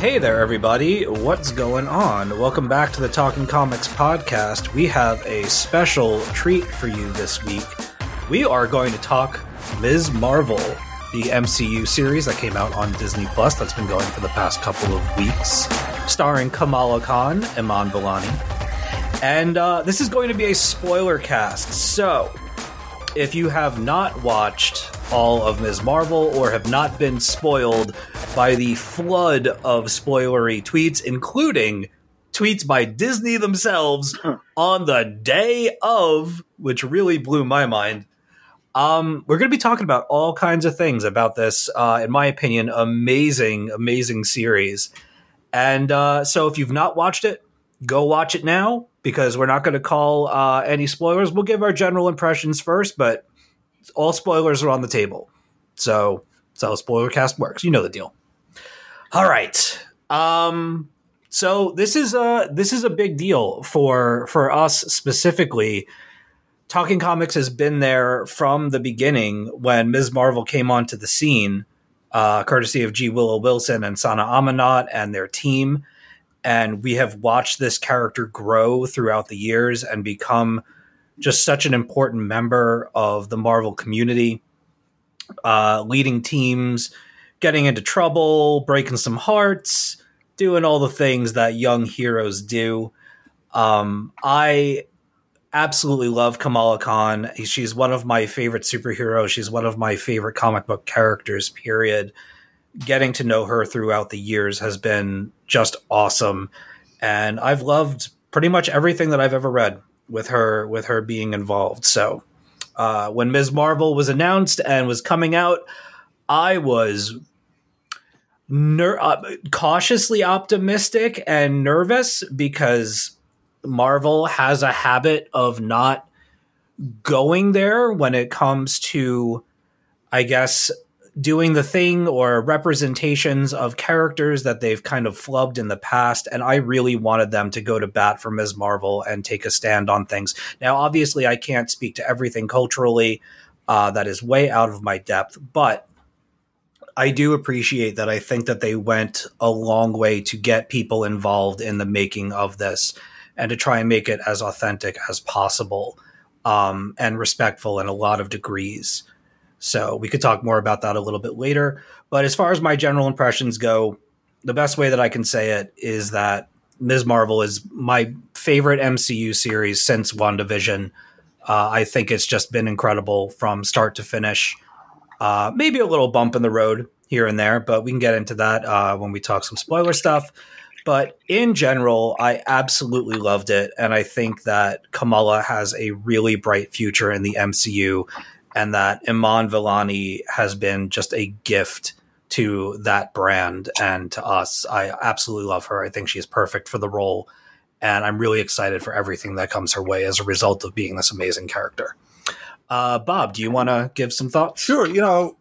Hey there, everybody. What's going on? Welcome back to the Talking Comics podcast. We have a special treat for you this week. We are going to talk Ms. Marvel, the MCU series that came out on Disney Plus that's been going for the past couple of weeks, starring Kamala Khan, Iman Vellani. And uh, this is going to be a spoiler cast. So, if you have not watched all of Ms. Marvel or have not been spoiled by the flood of spoilery tweets, including tweets by Disney themselves on the day of, which really blew my mind. Um, we're going to be talking about all kinds of things about this, uh, in my opinion, amazing, amazing series. And uh, so, if you've not watched it, go watch it now because we're not going to call uh, any spoilers. We'll give our general impressions first, but all spoilers are on the table. So that's how spoiler cast works. You know the deal. All right. Um, so this is a this is a big deal for for us specifically. Talking Comics has been there from the beginning when Ms. Marvel came onto the scene, uh, courtesy of G. Willow Wilson and Sana Amanat and their team and we have watched this character grow throughout the years and become just such an important member of the Marvel community, uh, leading teams, getting into trouble, breaking some hearts, doing all the things that young heroes do. Um, I absolutely love Kamala Khan. She's one of my favorite superheroes. She's one of my favorite comic book characters, period getting to know her throughout the years has been just awesome and i've loved pretty much everything that i've ever read with her with her being involved. So uh, when ms. Marvel was announced and was coming out i was ner- uh, cautiously optimistic and nervous because marvel has a habit of not going there when it comes to i guess doing the thing or representations of characters that they've kind of flubbed in the past. And I really wanted them to go to bat for Ms. Marvel and take a stand on things. Now, obviously, I can't speak to everything culturally. Uh, that is way out of my depth, but I do appreciate that. I think that they went a long way to get people involved in the making of this and to try and make it as authentic as possible um, and respectful in a lot of degrees. So we could talk more about that a little bit later. But as far as my general impressions go, the best way that I can say it is that Ms. Marvel is my favorite MCU series since WandaVision. Uh, I think it's just been incredible from start to finish. Uh, maybe a little bump in the road here and there, but we can get into that uh, when we talk some spoiler stuff. But in general, I absolutely loved it. And I think that Kamala has a really bright future in the MCU and that Iman Vellani has been just a gift to that brand and to us. I absolutely love her. I think she's perfect for the role, and I'm really excited for everything that comes her way as a result of being this amazing character. Uh, Bob, do you want to give some thoughts? Sure. You know,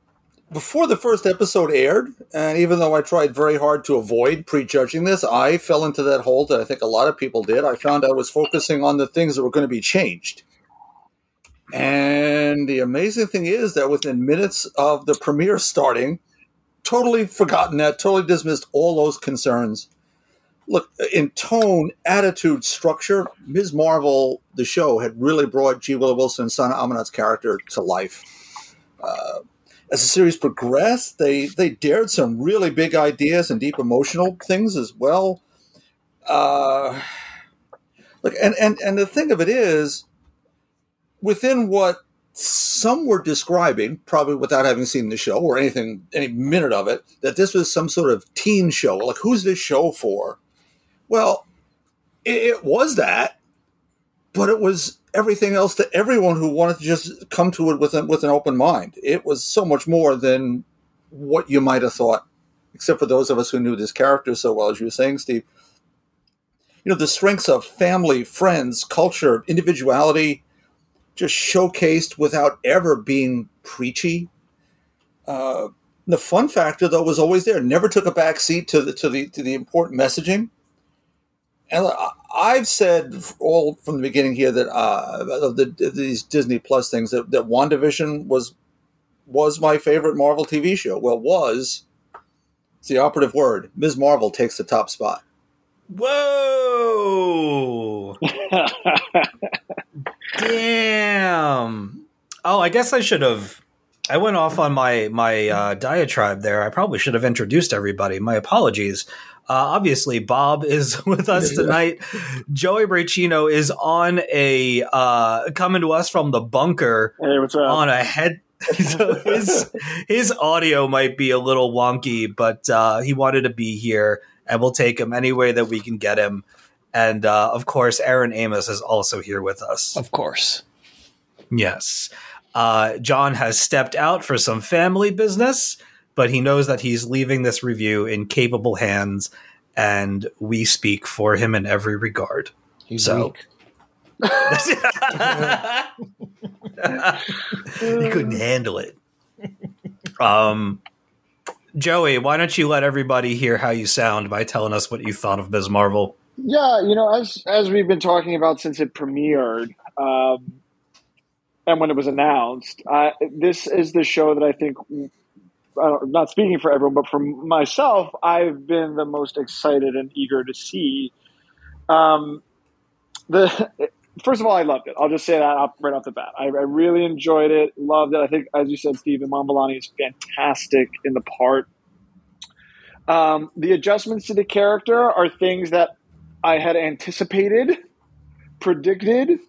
before the first episode aired, and even though I tried very hard to avoid prejudging this, I fell into that hole that I think a lot of people did. I found I was focusing on the things that were going to be changed. And the amazing thing is that within minutes of the premiere starting, totally forgotten that, totally dismissed all those concerns. Look, in tone, attitude, structure, Ms. Marvel, the show, had really brought G. Willow Wilson and Sana Amanat's character to life. Uh, as the series progressed, they they dared some really big ideas and deep emotional things as well. Uh, look, and, and and the thing of it is, within what some were describing, probably without having seen the show or anything, any minute of it, that this was some sort of teen show. Like, who's this show for? Well, it, it was that, but it was everything else to everyone who wanted to just come to it with an, with an open mind. It was so much more than what you might have thought, except for those of us who knew this character so well, as you were saying, Steve. You know, the strengths of family, friends, culture, individuality, just showcased without ever being preachy. Uh, the fun factor, though, was always there. Never took a back seat to the to the to the important messaging. And I- I've said all from the beginning here that uh, of the, these Disney Plus things that, that WandaVision was was my favorite Marvel TV show. Well, was it's the operative word. Ms. Marvel takes the top spot. Whoa! Damn. Oh, I guess I should have. I went off on my my uh, diatribe there. I probably should have introduced everybody. My apologies. Uh, obviously, Bob is with us tonight. Joey Braccino is on a uh, coming to us from the bunker Hey, what's up? on a head. so his his audio might be a little wonky, but uh, he wanted to be here, and we'll take him any way that we can get him. And uh, of course, Aaron Amos is also here with us. Of course. Yes, uh, John has stepped out for some family business, but he knows that he's leaving this review in capable hands, and we speak for him in every regard. He's So- weak. he couldn't handle it. Um, Joey, why don't you let everybody hear how you sound by telling us what you thought of Ms. Marvel? Yeah, you know, as as we've been talking about since it premiered, um, and when it was announced, uh, this is the show that I think, uh, not speaking for everyone, but for myself, I've been the most excited and eager to see. Um, the first of all, I loved it. I'll just say that right off the bat. I, I really enjoyed it, loved it. I think, as you said, Steve, Iman Vellani is fantastic in the part. Um, the adjustments to the character are things that I had anticipated, predicted,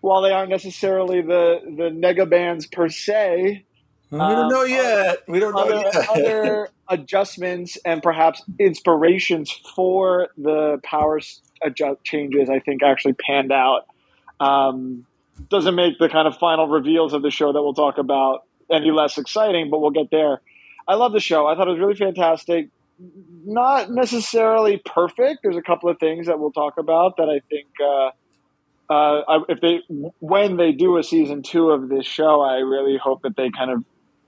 while they aren't necessarily the the nega bands per se. we don't know Um, yet. We don't know Other, yet. other adjustments and perhaps inspirations for the power adjust changes, I think, actually panned out. Um, doesn't make the kind of final reveals of the show that we'll talk about any less exciting, but we'll get there. I love the show. I thought it was really fantastic. Not necessarily perfect. There's a couple of things that we'll talk about that I think, uh, uh, if they when they do a season two of this show, I really hope that they kind of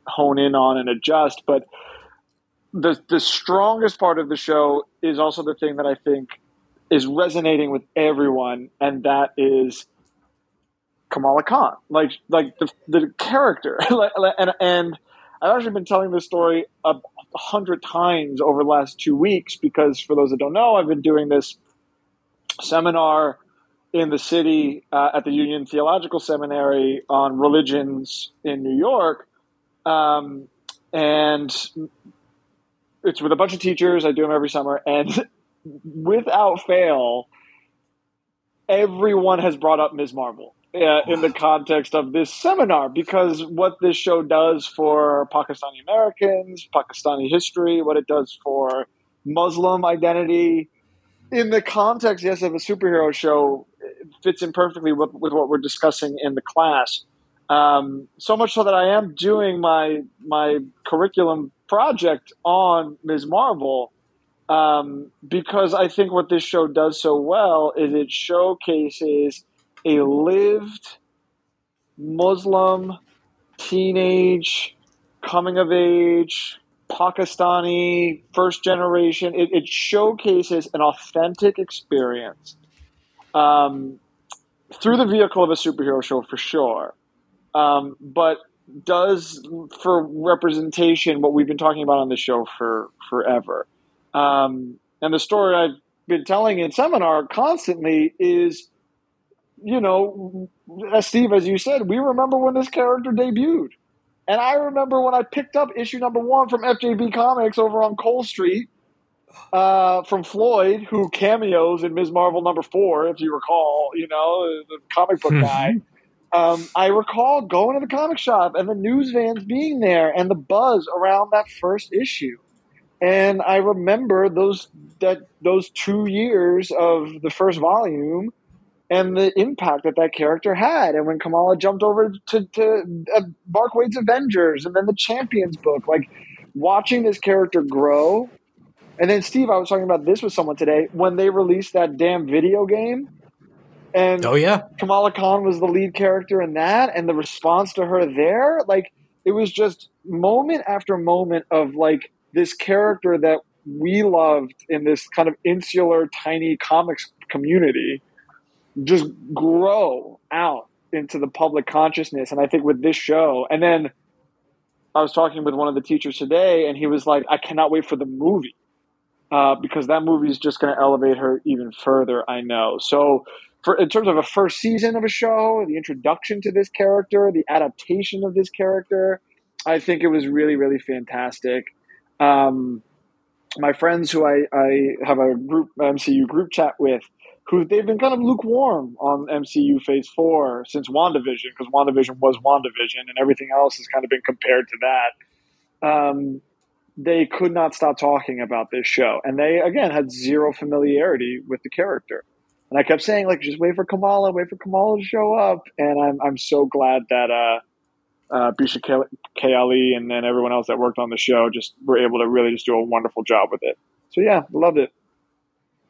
hone in on and adjust. But the the strongest part of the show is also the thing that I think is resonating with everyone, and that is Kamala Khan, like like the the character, and and I've actually been telling this story a, hundred times over the last two weeks because for those that don't know, I've been doing this seminar in the city uh, at the Union Theological Seminary on religions in New York, um, and it's with a bunch of teachers. I do them every summer, and without fail, everyone has brought up Ms. Marvel uh, in the context of this seminar because what this show does for Pakistani Americans, Pakistani history, what it does for Muslim identity, in the context, yes, of a superhero show, it fits in perfectly with, with what we're discussing in the class. Um, so much so that I am doing my my curriculum project on Ms. Marvel um, because I think what this show does so well is it showcases a lived Muslim teenage coming of age Pakistani first generation. It, it showcases an authentic experience um, through the vehicle of a superhero show for sure, um, but does for representation what we've been talking about on the show for forever. Um, and the story I've been telling in seminar constantly is, you know, as Steve, as you said, we remember when this character debuted. And I remember when I picked up issue number one from FJB Comics over on Cole Street uh, from Floyd, who cameos in Ms. Marvel number four, if you recall, you know, the comic book guy. um, I recall going to the comic shop and the news vans being there and the buzz around that first issue. And I remember those that those two years of the first volume and the impact that that character had. And when Kamala jumped over to, to uh, Mark Waid's Avengers and then the Champions book, like watching this character grow. And then Steve, I was talking about this with someone today when they released that damn video game. And Oh yeah, Kamala Khan was the lead character in that, and the response to her there, like it was just moment after moment of like this character that we loved in this kind of insular, tiny comics community just grow out into the public consciousness. And I think with this show, and then I was talking with one of the teachers today, and he was like, I cannot wait for the movie. Uh, because that movie is just going to elevate her even further. I know. So, for in terms of a first season of a show, the introduction to this character, the adaptation of this character, I think it was really, really fantastic. Um, my friends who I, I have a group MCU group chat with, who they've been kind of lukewarm on MCU Phase Four since WandaVision, because WandaVision was WandaVision, and everything else has kind of been compared to that. Um, they could not stop talking about this show, and they again had zero familiarity with the character. And I kept saying, like, just wait for Kamala, wait for Kamala to show up. And I'm I'm so glad that uh, uh, Bisha K. K. Ali and then everyone else that worked on the show just were able to really just do a wonderful job with it. So yeah, loved it.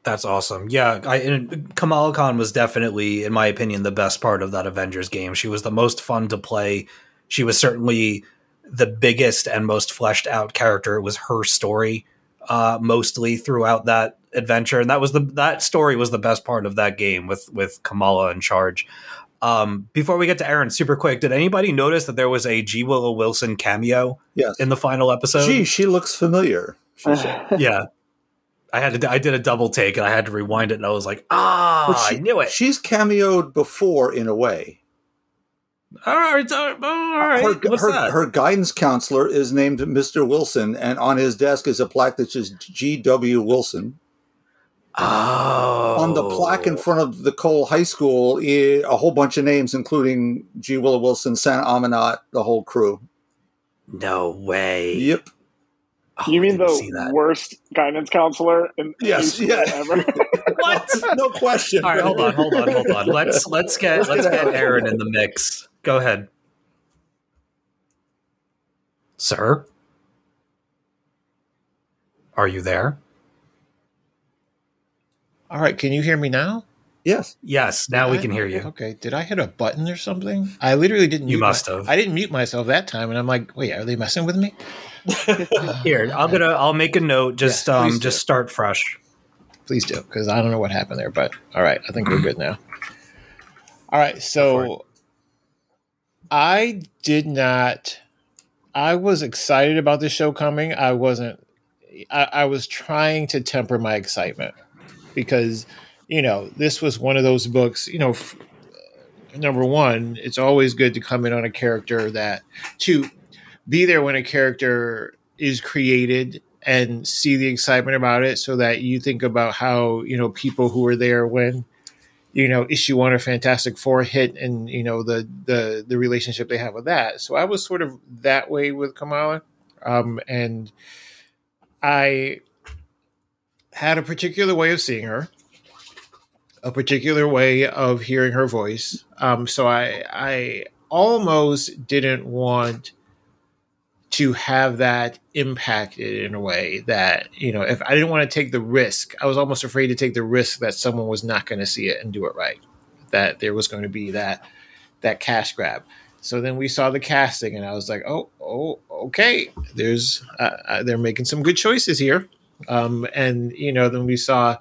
That's awesome. Yeah, I, and Kamala Khan was definitely, in my opinion, the best part of that Avengers game. She was the most fun to play. She was certainly the biggest and most fleshed out character. It was her story uh, mostly throughout that adventure, and that was the that story was the best part of that game with with Kamala in charge. Um, before we get to Aaron, super quick, did anybody notice that there was a G Willow Wilson cameo Yes. in the final episode? Gee, she looks familiar. Yeah. I had to. I did a double take, and I had to rewind it, and I was like, "Ah, she- I knew it." She's cameoed before in a way. all right, all right. Her, What's her, that? her guidance counselor is named Mr. Wilson, and on his desk is a plaque that says G.W. Wilson. oh, On the plaque in front of the Cole High School, eh, a whole bunch of names, including G. Willow Wilson, Sana Amanat, the whole crew. No way. Yep. Oh, you mean the worst guidance counselor in Yes, any yeah. ever? What? no question. All right, hold on, hold on, hold on. Let's let's get let's get Aaron in the mix. Go ahead, sir. Are you there? All right, can you hear me now? Yes. Yes. Now we can hear you. Okay, did I hit a button or something? I literally didn't. You mute must my- have. I didn't mute myself that time, and I'm like, wait, are they messing with me? Here, I'm gonna I'll make a note. Just Yes, um please do. just start fresh. Please do, because I don't know what happened there. But all right, I think we're good now. All right, so I did not. I was excited about this show coming. I wasn't. I, I was trying to temper my excitement because you know this was one of those books. You know, f- number one, it's always good to come in on a character that to be there when a character is created and see the excitement about it so that you think about how you know people who were there when you know issue one or fantastic four hit and you know the the the relationship they have with that. So i was sort of that way with kamala. Um and i had a particular way of seeing her a particular way of hearing her voice. Um so i i almost didn't want to have that impacted in a way that you know if i didn't want to take the risk i was almost afraid to take the risk that someone was not going to see it and do it right that there was going to be that that cash grab. So then we saw the casting and i was like oh oh okay there's uh, uh, they're making some good choices here. Um and you know then we saw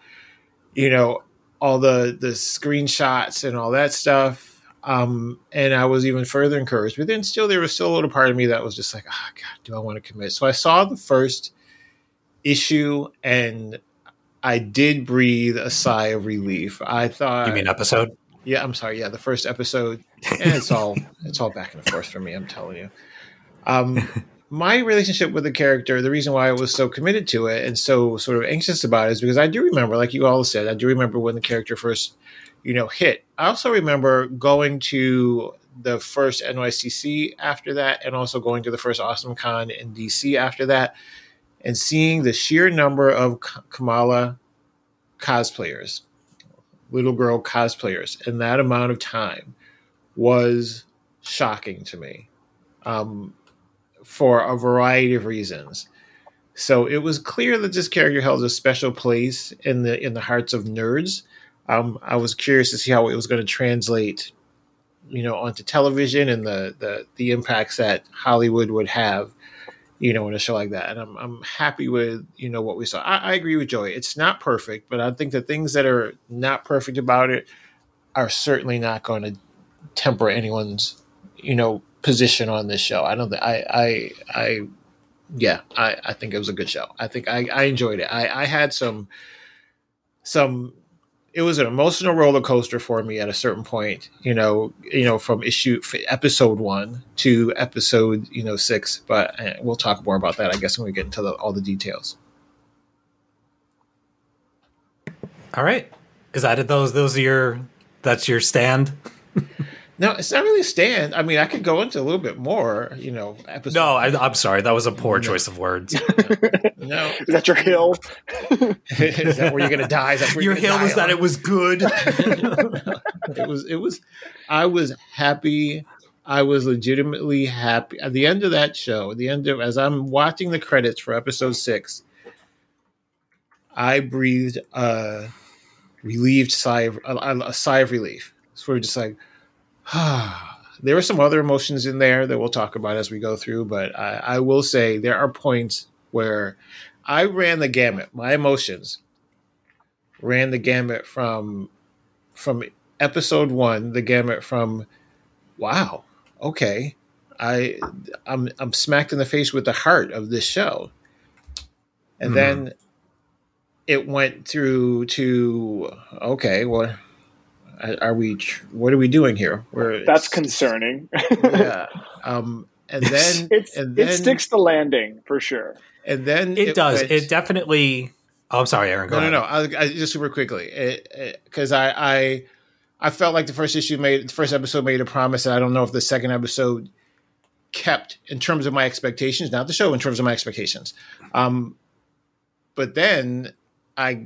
you know all the the screenshots and all that stuff um, and I was even further encouraged. But then still, there was still a little part of me that was just like, oh, God, do I want to commit? So I saw the first issue and I did breathe a sigh of relief. I thought, You mean episode? yeah, I'm sorry. Yeah, the first episode, and it's all it's all back and forth for me. I'm telling you. Um, my relationship with the character, the reason why I was so committed to it and so sort of anxious about it is because I do remember, like you all said, I do remember when the character first, you know, hit. I also remember going to the first NYCC after that, and also going to the first Awesome Con in DC after that, and seeing the sheer number of Kamala cosplayers, little girl cosplayers, in that amount of time was shocking to me um, for a variety of reasons. So it was clear that this character held a special place in the in the hearts of nerds. Um, I was curious to see how it was going to translate, you know, onto television and the, the the impacts that Hollywood would have, you know, in a show like that. And I'm I'm happy with you know what we saw. I, I agree with Joey. It's not perfect, but I think the things that are not perfect about it are certainly not going to temper anyone's you know position on this show. I don't think I I I yeah, I, I think it was a good show. I think I, I enjoyed it. I, I had some some it was an emotional roller coaster for me at a certain point, you know, you know, from issue episode one to episode, you know, six. But uh, we'll talk more about that, I guess, when we get into the, all the details. All right. Is that it? Those those are your that's your stand? No, it's not really a stand. I mean, I could go into a little bit more, you know. Episode No, I, I'm sorry. That was a poor choice of words. no. Is that your hill? is that where you're gonna die? Is that where Your you're hill die was that it was good. it was it was I was happy. I was legitimately happy at the end of that show. At the end of as I'm watching the credits for episode six, I breathed a relieved sigh of a, a sigh of relief. So we're just like, there were some other emotions in there that we'll talk about as we go through, but I, I will say there are points where I ran the gamut. My emotions ran the gamut from from episode one, the gamut from wow, okay, I I'm I'm smacked in the face with the heart of this show, and Mhm. then it went through to okay, well, are we? tr- What are we doing here? We're That's concerning. yeah. Um, and then it's and then it sticks the landing for sure. and then It, does. went- It definitely. Oh, I'm sorry, Aaron. Go no, no, ahead. no. I, I, just super quickly, because I, I, I felt like the first issue made, the first episode made a promise, and I don't know if the second episode kept in terms of my expectations, not the show, in terms of my expectations. Um, but then I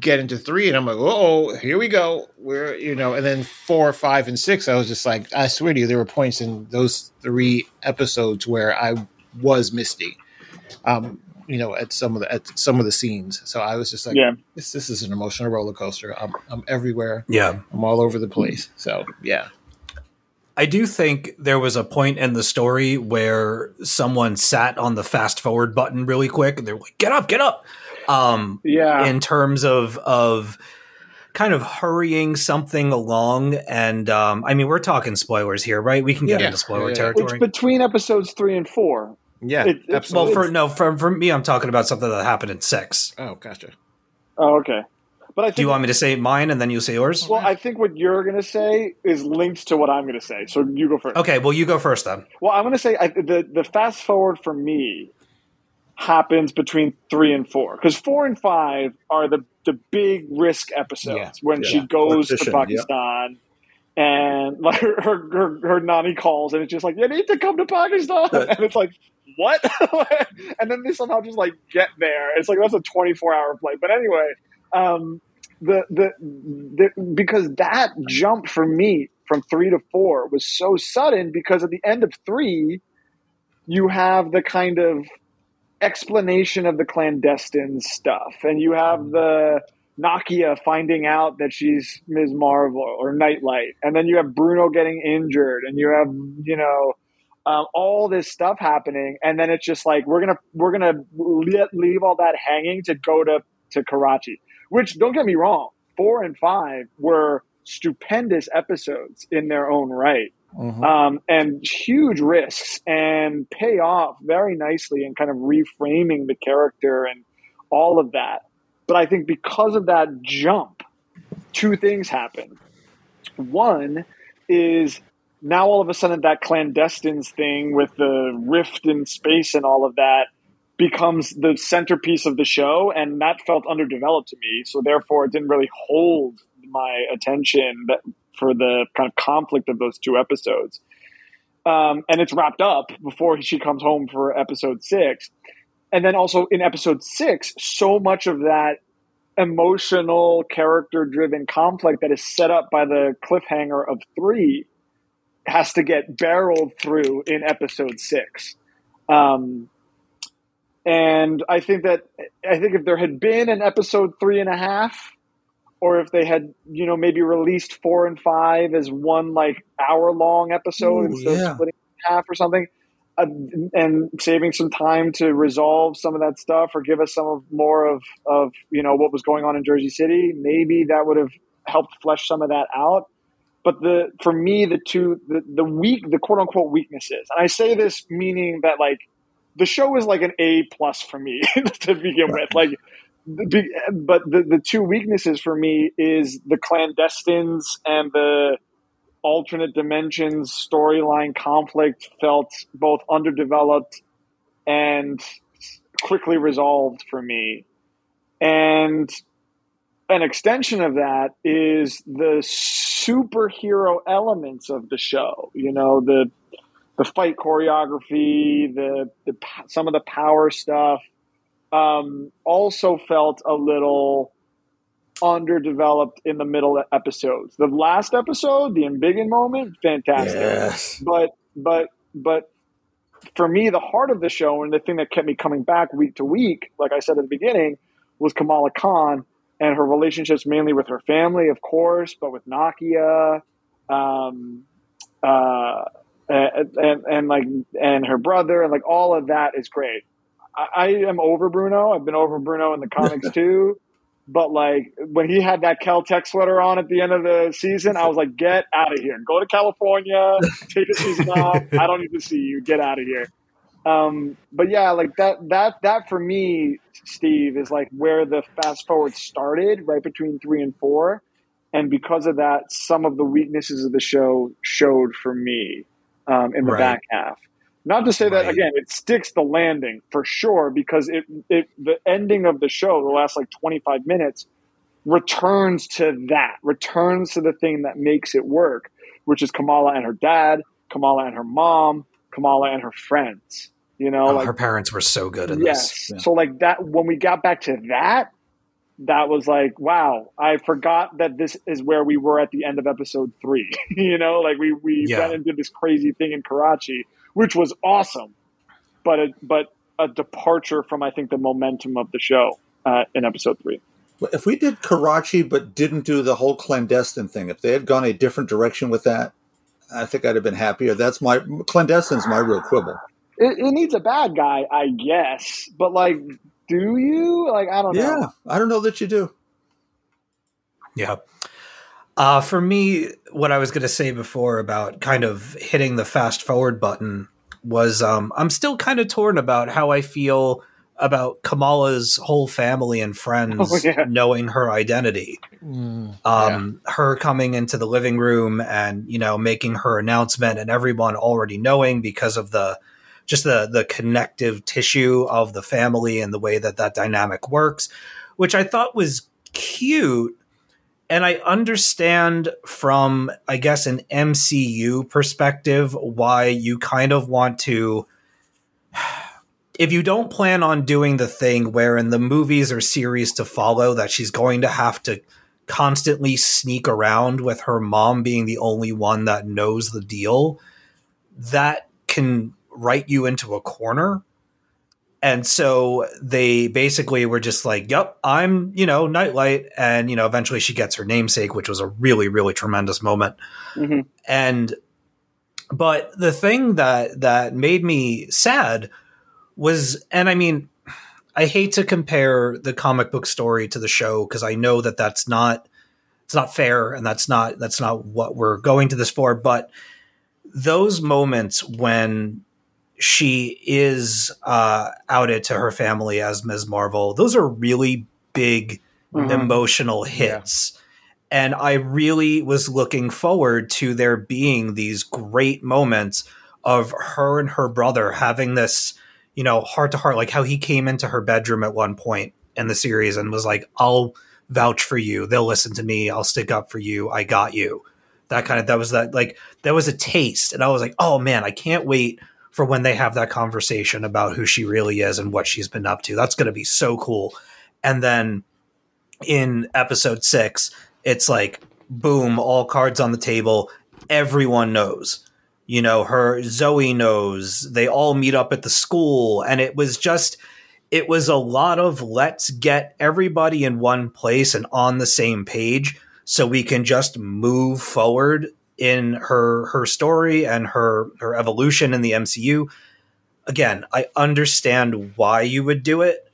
get into three, and I'm like, oh, here we go. We're, you know, and then four, five, and six, I was just like, I swear to you, there were points in those three episodes where I was misty. Um, you know, at some of the at some of the scenes. So I was just like, Yeah. this this is an emotional roller coaster. I'm I'm everywhere. Yeah. I'm all over the place. So yeah, I do think there was a point in the story where someone sat on the fast forward button really quick and they're like, get up, get up. Um, Yeah. in terms of of kind of hurrying something along and um I mean we're talking spoilers here, right? We can get Yeah. into spoiler Yeah, yeah. territory. it's between episodes three and four. yeah, It- it- absolutely. well for no for for me I'm talking about something that happened in 6. oh, gotcha. Oh, okay. But I think Do you want me to say mine and then you say yours? well, I think what you're going to say is linked to what I'm going to say. So you go first. Okay, well you go first then. Well, I'm going to say I, the the fast forward for me happens between three and four because four and five are the the big risk episodes Yeah. when she goes Partition, to yeah. Pakistan. And like her, her, her, her Nani calls, and it's just like you need to come to Pakistan, Right. and it's like what? and then they somehow just like get there. It's like that's a twenty four hour flight. But anyway, um, the, the the because that jump for me from three to four was so sudden because at the end of three, you have the kind of explanation of the clandestine stuff, and you have the Nakia finding out that she's Ms. Marvel or Nightlight, and then you have Bruno getting injured, and you have you know um, all this stuff happening, and then it's just like we're gonna we're gonna le- leave all that hanging to go to to Karachi. Which don't get me wrong, four and five were stupendous episodes in their own right Mhm. um, and huge risks and pay off very nicely and kind of reframing the character and all of that. But I think because of that jump, two things happen. One is now all of a sudden that clandestines thing with the rift in space and all of that becomes the centerpiece of the show and that felt underdeveloped to me so therefore it didn't really hold my attention for the kind of conflict of those two episodes. Um, and it's wrapped up before she comes home for episode six. And then also in episode six, so much of that emotional, character driven conflict that is set up by the cliffhanger of three has to get barreled through in episode six. Um, and I think that I think if there had been an episode three and a half, or if they had, you know, maybe released four and five as one like hour long episode Ooh, instead yeah. of splitting it in half or something, uh, and saving some time to resolve some of that stuff or give us some of more of of you know what was going on in Jersey City, maybe that would have helped flesh some of that out. But the for me, the two the the weak the quote unquote weaknesses, and I say this meaning that like the show is like an A plus for me to begin with. Like, but the the two weaknesses for me is the clandestines and the alternate dimensions storyline conflict felt both underdeveloped and quickly resolved for me. And an extension of that is the superhero elements of the show. You know, the the fight choreography, the, the some of the power stuff, um, also felt a little underdeveloped in the middle episodes. The last episode, the Embiggen moment, fantastic. Yes. But but but for me, the heart of the show and the thing that kept me coming back week to week, like I said at the beginning, was Kamala Khan and her relationships mainly with her family, of course, but with Nakia, um, uh, and, and and like and her brother, and like all of that is great. I, I am over Bruno. I've been over Bruno in the comics too. But like when he had that Caltech sweater on at the end of the season, I was like, "Get out of here! Go to California, take a season off. I don't need to see you. Get out of here." Um, but yeah, like that that that for me, Steve, is like where the fast forward started, right between three and four, and because of that, some of the weaknesses of the show showed for me um, in the Right. back half. Not to say that again, it sticks the landing for sure because it it the ending of the show, the last like twenty five minutes, returns to that, returns to the thing that makes it work, which is Kamala and her dad, Kamala and her mom, Kamala and her friends. You know, Oh, like her parents were so good in yes. this. So like that when we got back to that, that was like, wow, I forgot that this is where we were at the end of episode three. you know, like we we Yeah. went and did this crazy thing in Karachi, which was awesome, but a, but a departure from I think the momentum of the show uh, in episode three. If we did Karachi but didn't do the whole clandestine thing, if they had gone a different direction with that, I think I'd have been happier. That's my clandestine's my real quibble. It, it needs a bad guy, I guess, but like, do you? Like, I don't know. Yeah, I don't know that you do. Yeah. Uh, for me, what I was going to say before about kind of hitting the fast forward button was um, I'm still kind of torn about how I feel about Kamala's whole family and friends Oh, yeah. knowing her identity. Mm, Um, Her coming into the living room and you know making her announcement, and everyone already knowing because of the just the the connective tissue of the family and the way that that dynamic works, which I thought was cute. And I understand from, I guess, an MCU perspective why you kind of want to. If you don't plan on doing the thing where in the movies or series to follow that she's going to have to constantly sneak around with her mom being the only one that knows the deal, that can write you into a corner. And so they basically were just like, yep, I'm, you know, Nightlight. And, you know, eventually she gets her namesake, which was a really, really tremendous moment. Mhm. And, but the thing that, that made me sad was, and I mean, I hate to compare the comic book story to the show because I know that that's not, it's not fair and that's not, that's not what we're going to this for. But those moments when she is uh, outed to her family as Ms. Marvel, those are really big Mhm. emotional hits. And I really was looking forward to there being these great moments of her and her brother having this, you know, heart to heart, like how he came into her bedroom at one point in the series and was like, I'll vouch for you. They'll listen to me. I'll stick up for you. I got you. that kind of that was that like that was a taste, and I was like, oh man, I can't wait for when they have that conversation about who she really is and what she's been up to. That's going to be so cool. And then in episode six, it's like boom, all cards on the table. Everyone knows. You know, her Zoe knows. They all meet up at the school, and it was just it was a lot of let's get everybody in one place and on the same page so we can just move forward in her her story and her her evolution in the MCU. Again, I understand why you would do it.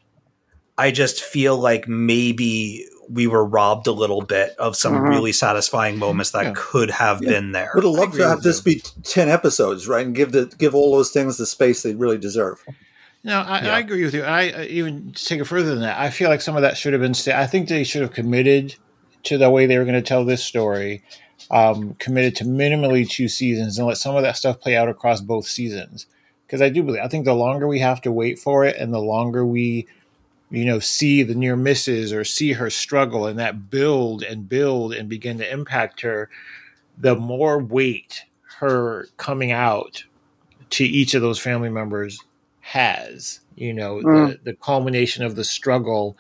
I just feel like maybe we were robbed a little bit of some Mhm. really satisfying moments that Yeah. could have been there. Would have loved to have with this be ten episodes, right, and give the give all those things the space they really deserve. No, I, Yeah. I agree with you. I uh, even take it further than that. I feel like some of that should have been. Sta- I think they should have committed to the way they were going to tell this story. Um, committed to minimally two seasons and let some of that stuff play out across both seasons. Because I do believe. I think the longer we have to wait for it, and the longer we, you know, see the near misses or see her struggle, and that build and build and begin to impact her, the more weight her coming out to each of those family members has you know the, Mm. the culmination of the struggle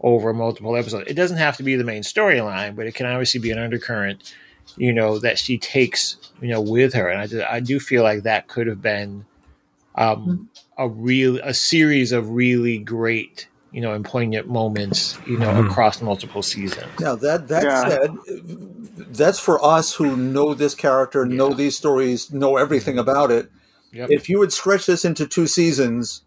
over multiple episodes it doesn't have to be the main storyline but it can obviously be an undercurrent you know that she takes you know with her and i do, I do feel like that could have been um a real a series of really great you know and poignant moments you know Mhm. across multiple seasons Now that that Yeah. said, that's for us who know this character, know these stories, know everything about it. Yep. If you would stretch this into two seasons,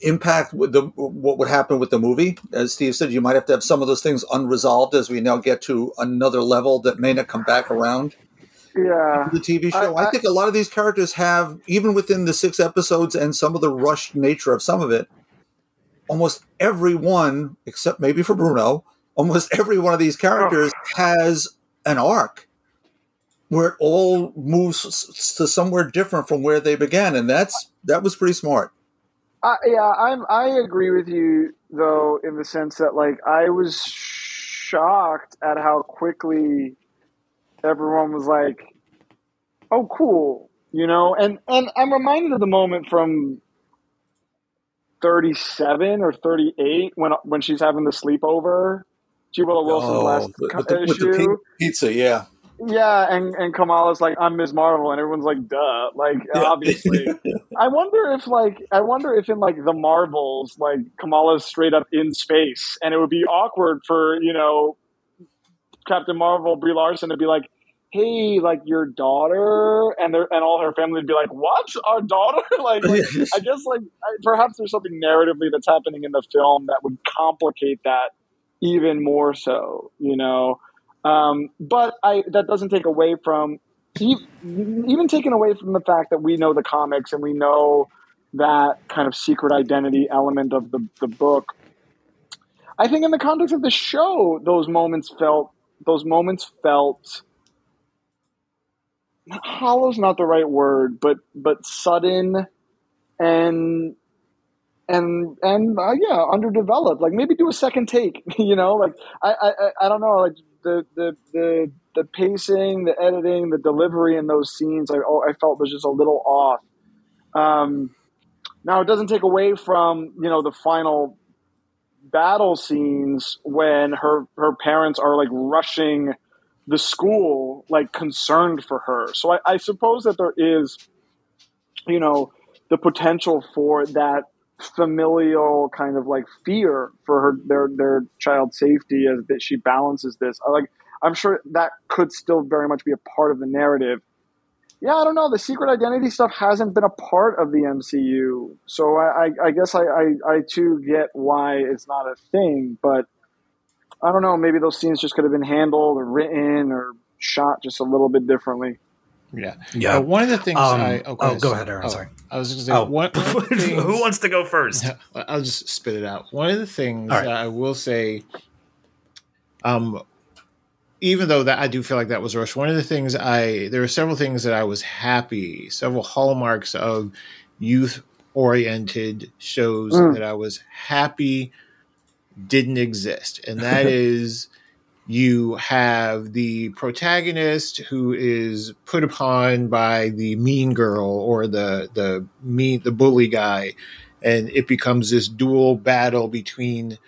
impact with the what would happen with the movie, as Steve said, you might have to have some of those things unresolved as we now get to another level that may not come back around. Yeah. the TV show. I- I, I- think a lot of these characters have, even within the six episodes and some of the rushed nature of some of it, almost every one, except maybe for Bruno, almost every one of these characters oh. has an arc where it all moves to somewhere different from where they began, and that's that was pretty smart. I, yeah, I'm. I agree with you though, in the sense that like I was shocked at how quickly everyone was like, "Oh, cool," you know. And and I'm reminded of the moment from 37 or 38 when when she's having the sleepover. G. Willow Wilson's last with, co- the, with issue. the pizza, yeah. Yeah, and and Kamala's like, I'm Ms. Marvel, and everyone's like, duh, like obviously. I wonder if like I wonder if in like the Marvels, like Kamala's straight up in space, and it would be awkward for you know Captain Marvel, Brie Larson, to be like, "Hey, like your daughter," and their and all her family would be like, "What? Our daughter?" like, like I guess like I, perhaps there's something narratively that's happening in the film that would complicate that even more so, you know. Um, but I that doesn't take away from even taken away from the fact that we know the comics and we know that kind of secret identity element of the, the book. I think in the context of the show, those moments felt those moments felt hollow's not the right word, but but sudden and and and uh, yeah, underdeveloped. Like maybe do a second take. You know, like I, I- I don't know, like the the the the pacing, the editing, the delivery in those scenes. I oh, I felt was just a little off. Um, now it doesn't take away from you know the final battle scenes when her her parents are like rushing the school like concerned for her so I, I suppose that there is you know the potential for that familial kind of like fear for her their their child's safety as that she balances this. I like i'm sure that could still very much be a part of the narrative. Yeah i don't know. The secret identity stuff hasn't been a part of the mcu so i i, I guess I, I i too get why it's not a thing but i don't know. Maybe those scenes just could have been handled or written or shot just a little bit differently yeah yeah. Uh, one of the things Um, I oh, okay, go so- ahead, Aaron. oh, sorry. I was just Oh, one, one things- who wants to go first? I'll just spit it out. One of the things right. that I will say, um, even though that I do feel like that was rushed, one of the things I there were several things that I was happy, several hallmarks of youth oriented shows Mm. that I was happy didn't exist, and that is you have the protagonist who is put upon by the mean girl or the the mean the bully guy and it becomes this dual battle between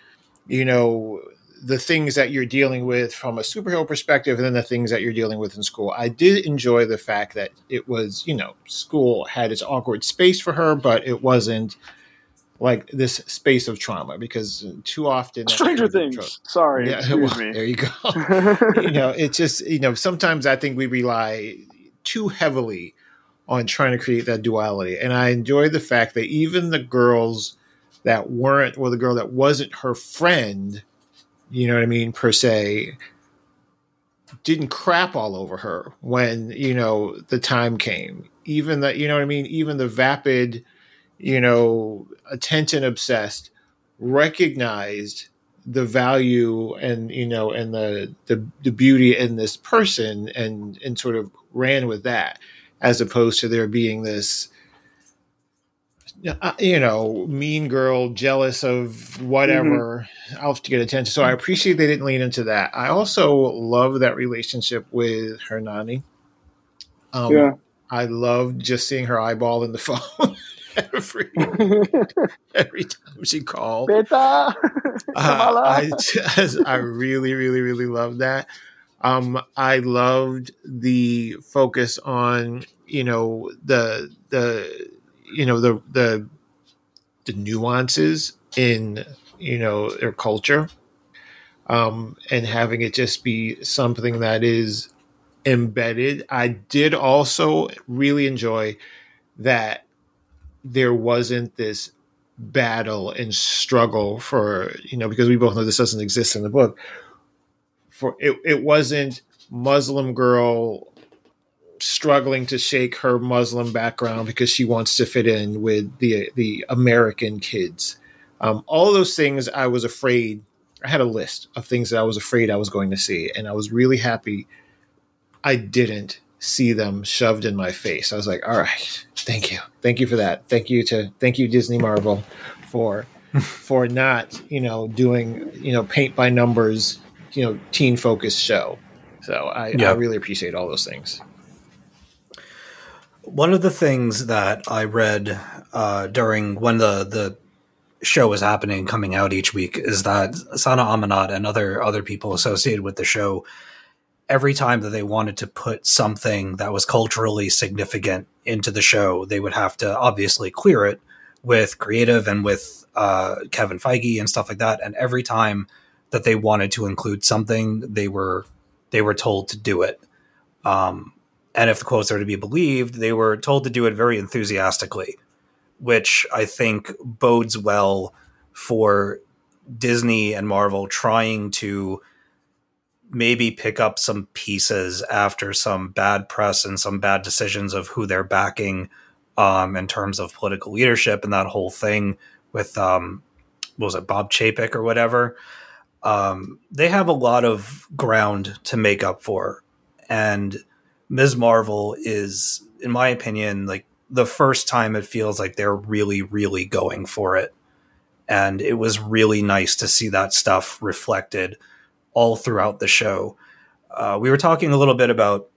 you know the things that you're dealing with from a superhero perspective and then the things that you're dealing with in school. I did enjoy the fact that it was, you know, school had its awkward space for her, but it wasn't like this space of trauma because too often Stranger Things. Sorry, yeah, excuse well, me. there you go. you know, it's just you know sometimes I think we rely too heavily on trying to create that duality, and I enjoy the fact that even the girls that weren't, or the girl that wasn't her friend, you know what I mean, per se, didn't crap all over her when you know the time came. Even that, you know what I mean. Even the vapid, you know, attention obsessed, recognized the value and you know and the the, the beauty in this person and and sort of ran with that as opposed to there being this uh, you know mean girl jealous of whatever else to get attention. So i appreciate they didn't lean into that. I also love that relationship with her Nani. Um, Yeah. i love just seeing her eyeball in the phone every every time she called Beta. uh, I just, I really, really, really love that. Um, I loved the focus on you know the the you know the the the nuances in you know their culture, um, and having it just be something that is embedded. I did also really enjoy that there wasn't this battle and struggle for you know because we both know this doesn't exist in the book. For it, it wasn't muslim girl struggling to shake her muslim background because she wants to fit in with the the american kids. Um, all those things i was afraid i had a list of things that i was afraid i was going to see and i was really happy i didn't see them shoved in my face. I was like all right thank you. Thank you for that. Thank you to thank you disney marvel for for not you know doing you know paint by numbers you know teen focused show. So i, I really appreciate all those things. One of the things that I read uh, during when the the show was happening, coming out each week, is that Sana Amanat and other other people associated with the show, every time that they wanted to put something that was culturally significant into the show, they would have to obviously clear it with creative and with uh, Kevin Feige and stuff like that. And every time that they wanted to include something, they were they were told to do it. Um, and if the quotes are to be believed, they were told to do it very enthusiastically, which I think bodes well for Disney and Marvel trying to maybe pick up some pieces after some bad press and some bad decisions of who they're backing um, in terms of political leadership and that whole thing with um, was it Bob Chapek or whatever. Um, they have a lot of ground to make up for, and Ms. Marvel is, in my opinion, like the first time it feels like they're really, really going for it. And it was really nice to see that stuff reflected all throughout the show. Uh, we were talking a little bit about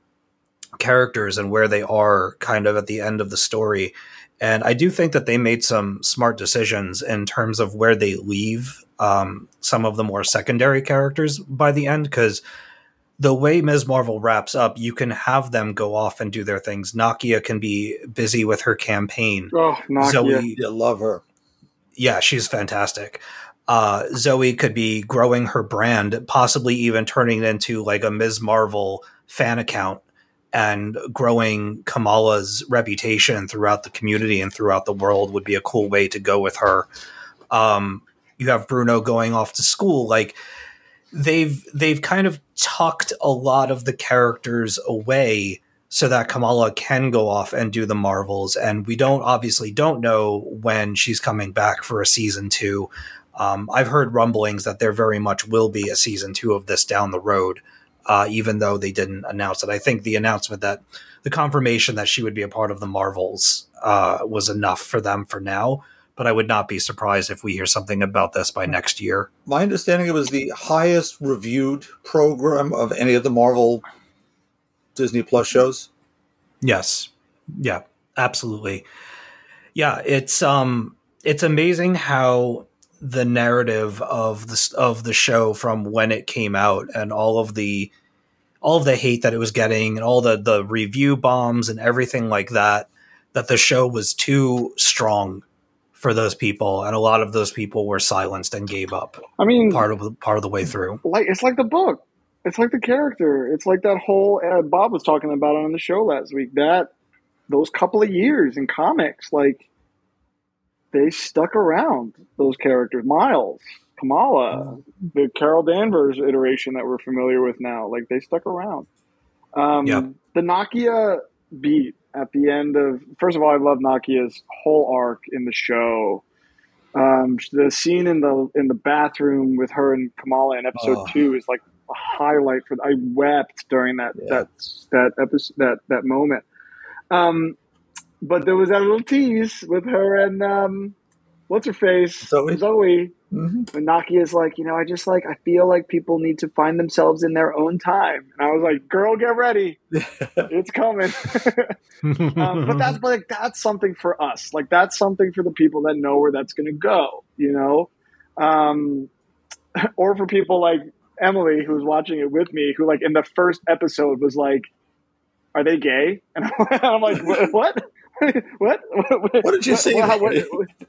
characters and where they are kind of at the end of the story. And I do think that they made some smart decisions in terms of where they leave um, some of the more secondary characters by the end, because the way Ms. Marvel wraps up, you can have them go off and do their things. Nakia can be busy with her campaign. oh, Nakia. Zoe, You love her. yeah, she's fantastic. Uh, Zoe could be growing her brand, possibly even turning it into like a Ms. Marvel fan account and growing Kamala's reputation throughout the community and throughout the world would be a cool way to go with her. Um, you have Bruno going off to school, like they've they've kind of tucked a lot of the characters away so that Kamala can go off and do the Marvels. And we don't obviously don't know when she's coming back for a season two. Um, I've heard rumblings that there very much will be a season two of this down the road, uh, even though they didn't announce it. I think the announcement that the confirmation that she would be a part of the Marvels uh, was enough for them for now. but I would not be surprised if we hear something about this by next year. My understanding it was the highest reviewed program of any of the Marvel Disney Plus shows. Yes. Yeah, absolutely. Yeah, it's um it's amazing how the narrative of the of the show from when it came out and all of the all of the hate that it was getting and all the the review bombs and everything like that that the show was too strong for those people and a lot of those people were silenced and gave up I mean, part of the part of the way through. like it's like the book. It's like the character. It's like that whole uh, Bob was talking about on the show last week. That those couple of years in comics, like they stuck around. Those characters, Miles, Kamala, the Carol Danvers iteration that we're familiar with now, like they stuck around. Um, Yep. The Nakia beat at the end of. First of all, I love Nakia's whole arc in the show. Um, the scene in the in the bathroom with her and Kamala in episode Oh. two is like a highlight for. I wept during that Yeah. that that episode that that moment. Um, but there was that little tease with her and um, what's her face Zoe. Zoe. hmm And Nakia's like, you know, I just like I feel like people need to find themselves in their own time. And I was like, girl, get ready, it's coming. um, but that's like that's something for us. Like that's something for the people that know where that's going to go. You know, um, or for people like Emily who's watching it with me, who like in the first episode was like, "Are they gay?" And I'm like, "What? What? What, What did you say? What, what,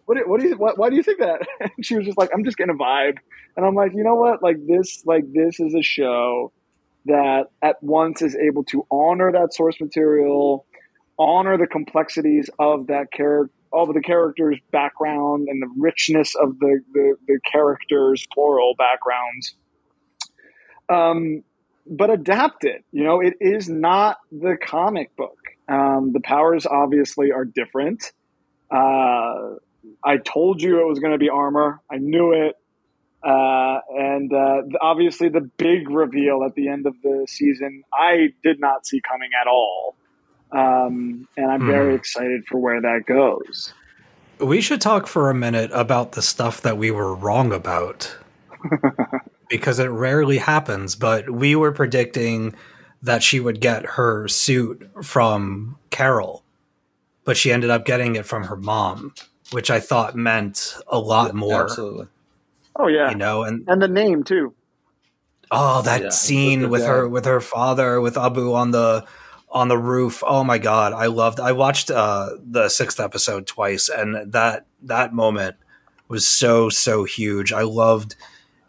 what, what do you? What, why do you think that?" And she was just like, "I'm just getting a vibe," and I'm like, "You know what? Like this, like this is a show." That at once is able to honor that source material, honor the complexities of that character of the character's background and the richness of the, the, the characters plural backgrounds um, but adapt it you know it is not the comic book um, the powers obviously are different. Uh, i told you it was going to be armor. I knew it. Uh, and uh, obviously the big reveal at the end of the season i did not see coming at all. Um, and I'm very excited for where that goes. We should talk for a minute about the stuff that we were wrong about. because it rarely happens, but we were predicting that she would get her suit from Carol, but she ended up getting it from her mom, which I thought meant a lot more, Absolutely. Oh yeah, you know, and and the name too. oh, that Yeah, scene with with her with her father with Abu on the on the roof. Oh my god, I loved I watched uh the 6th episode twice and that that moment was so so huge. I loved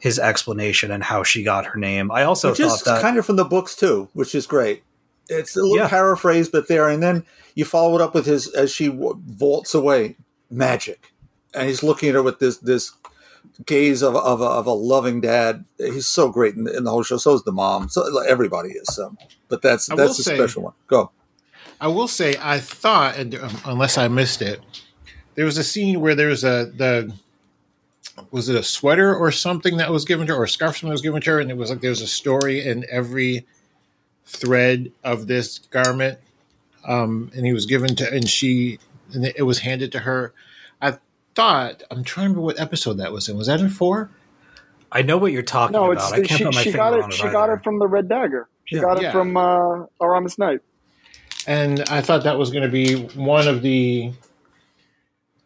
his explanation and how she got her name. I also which is thought that kind of from the books too, which is great. It's a little Yeah. paraphrase, but there, and then you follow it up with his as she vaults away, magic, and he's looking at her with this this gaze of of a, of a loving dad. He's so great in, the- in the whole show. So is the mom. So everybody is. So, but that's I will that's a say- special one. Go. I will say, I thought, and, um, unless I missed it, there was a scene where there was a the was it a sweater or something that was given to her, or a scarf something that was given to her, and it was like there was a story in every thread of this garment, um, and he was given to, and she, and it was handed to her. I thought I'm trying to remember what episode that was in. Was that in four? I know what you're talking No, about. it's I can't she, put my she finger got on it. it. She got it from the Red Dagger. She Yeah. got it Yeah. from uh, Aramis Knight. And I thought that was going to be one of the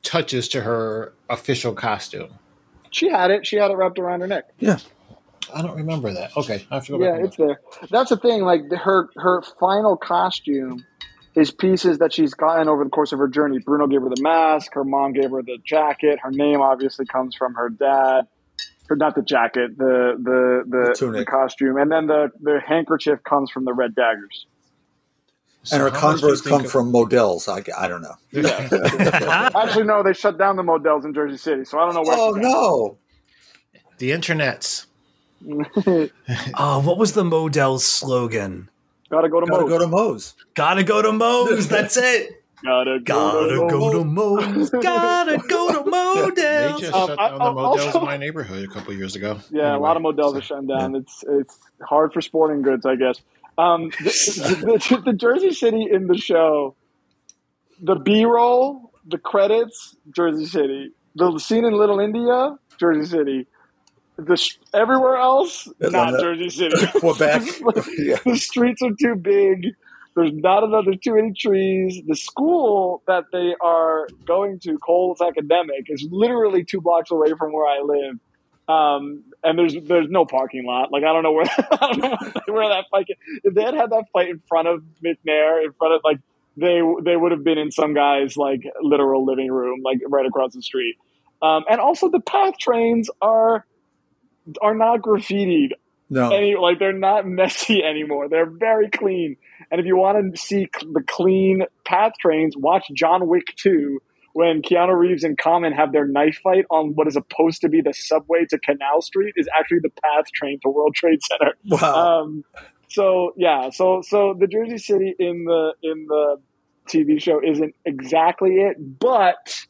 touches to her official costume. She had it. She had it wrapped around her neck. Yeah. I don't remember that. Okay, I have to go back. Yeah, it's there. That's the thing. Like her her final costume is pieces that she's gotten over the course of her journey. Bruno gave her the mask. Her mom gave her the jacket. Her name obviously comes from her dad. Or not the jacket, the the the, The tunic. the costume, and then the the handkerchief comes from the red daggers. So and her how much do you Converse come of- from Modell's. I, I don't know. Actually, no, they shut down the Modell's in Jersey City, so I don't know where. Oh no! the internets. Oh, what was the Modell's slogan? Gotta go to Gotta Moe's. go to Moe's. Gotta go to Moe's. That's it. Gotta Gotta go to go to Moe's. Moe's. Gotta go to Mo's. They Modell's. just Um, shut I- down the I- Modell's also- in my neighborhood a couple years ago. Yeah, a lot of Anyway, Modell's so- are shutting down. It's it's hard for sporting goods, I guess. Um, the, the, the Jersey City in the show, the B roll, the credits, Jersey City. the scene in Little India, Jersey City. The sh- everywhere else, not Jersey City. Quebec. yeah. the streets are too big. There's not enough. There's too many trees. The school that they are going to, Coles Academic, is literally two blocks away from where I live. Um, and there's there's no parking lot. Like I don't know where I don't know where that fight. If they had had that fight in front of McNair, in front of like they they would have been in some guy's like literal living room, like right across the street. Um, and also the path trains are are not graffitied No. any like they're not messy anymore. They're very clean. And if you want to see the clean path trains, watch John Wick 2 when Keanu Reeves and Common have their knife fight on what is supposed to be the subway to Canal Street is actually the path train to World Trade Center. Wow. Um, so yeah, so so the Jersey City in the in the TV show isn't exactly it, but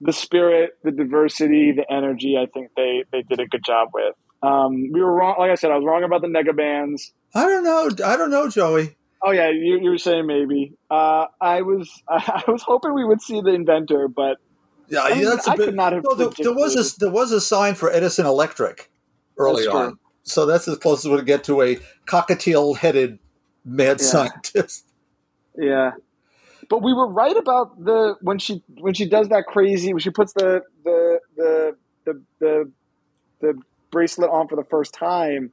the spirit, the diversity, the energy, I think they they did a good job with. Um, we were wrong. Like I said, I was wrong about the nega bands. I don't know. I don't know, Joey. Oh yeah, you, you were saying maybe. Uh, I was I was hoping we would see the inventor, but Yeah, I mean, that's a I bit. could not have no, there, there was a there was a sign for Edison Electric early on, so that's as close as we get to a cockatiel-headed mad Yeah. scientist. Yeah. But we were right about the when she when she does that crazy when she puts the the the the the, the bracelet on for the first time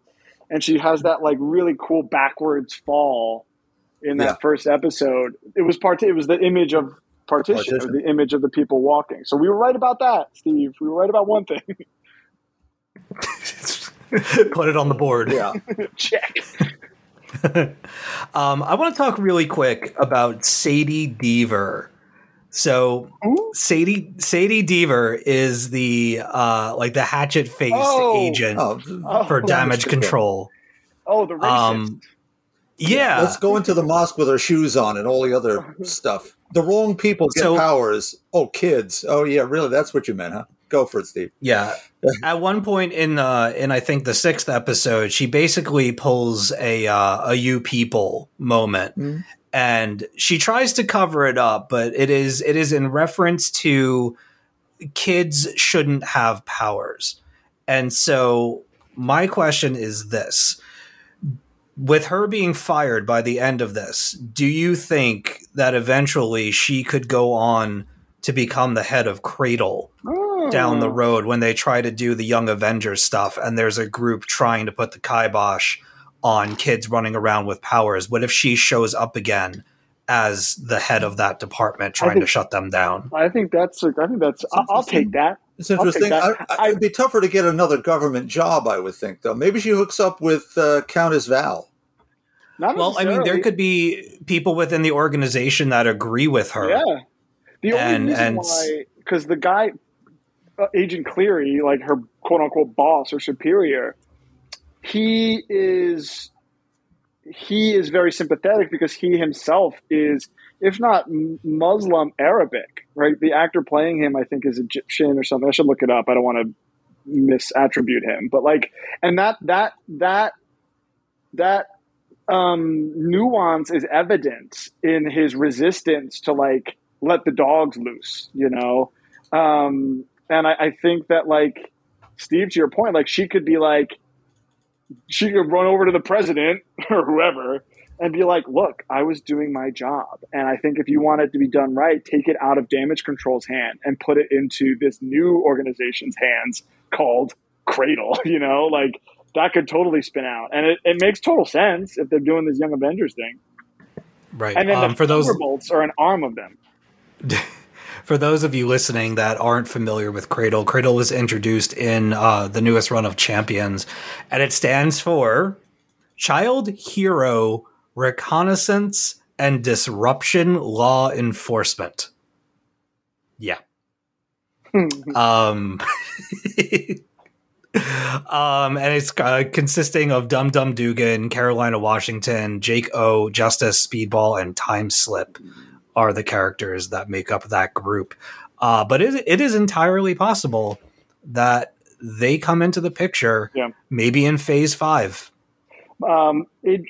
and she has that like really cool backwards fall in that Yeah. first episode. It was part it was the image of partition, Partition. or the image of the people walking. So we were right about that, Steve. We were right about one thing. Put it on the board. Yeah, Check. Um, I want to talk really quick about Sadie Deever. So Who? Sadie Sadie Deever is the uh, like the hatchet faced Oh. agent oh, Oh, for damage control. Oh, the racist. Um, yeah, let's go into the mosque with our shoes on and all the other stuff. The wrong people get So- powers. Oh, kids. Oh, yeah, really? That's what you meant, huh? Go for it, Steve. Yeah. At one point in uh in I think the sixth episode, she basically pulls a uh, a you people moment, Mhm. and she tries to cover it up, but it is it is in reference to kids shouldn't have powers, and so my question is this: with her being fired by the end of this, do you think that eventually she could go on to become the head of Cradle? down the Hmm. road when they try to do the Young Avengers stuff, and there's a group trying to put the kibosh on kids running around with powers. What if she shows up again as the head of that department, trying think- to shut them down? I think that's. I think that's. I'll, I'll take that. It's interesting. I, that. I, it'd be tougher to get another government job, I would think, though. Maybe she hooks up with uh, Countess Val. Not Well, I mean, there could be people within the organization that agree with her. Yeah. The only And- reason and- why, because the guy, uh, Agent Cleary, like her quote unquote boss or superior, he is he is very sympathetic because he himself is, if not Muslim, Arabic. Right, the actor playing him, I think, is Egyptian or something. I should look it up. I don't want to misattribute him, but like, and that that that that um, nuance is evident in his resistance to like let the dogs loose, you know. Um, and I, I think that like Steve, to your point, like she could be like she could run over to the president or whoever and be like, "Look, I was doing my job, and I think if you want it to be done right, take it out of damage control's hand and put it into this new organization's hands called Cradle." You know, like that could totally spin out, and it, it makes total sense if they're doing this Young Avengers thing. Right. And then Um, the for those are an arm of them. for those of you listening that aren't familiar with Cradle, Cradle was introduced in uh, the newest run of Champions, and it stands for Child Hero Reconnaissance and Disruption Law Enforcement. Yeah. um, um, and it's uh, consisting of Dum Dum Dugan, Carolina Washington, Jake O, Justice, Speedball, and Time Slip are the characters that make up that group. Uh, but it, it is entirely possible that they come into the picture Yeah. maybe in phase five. Um,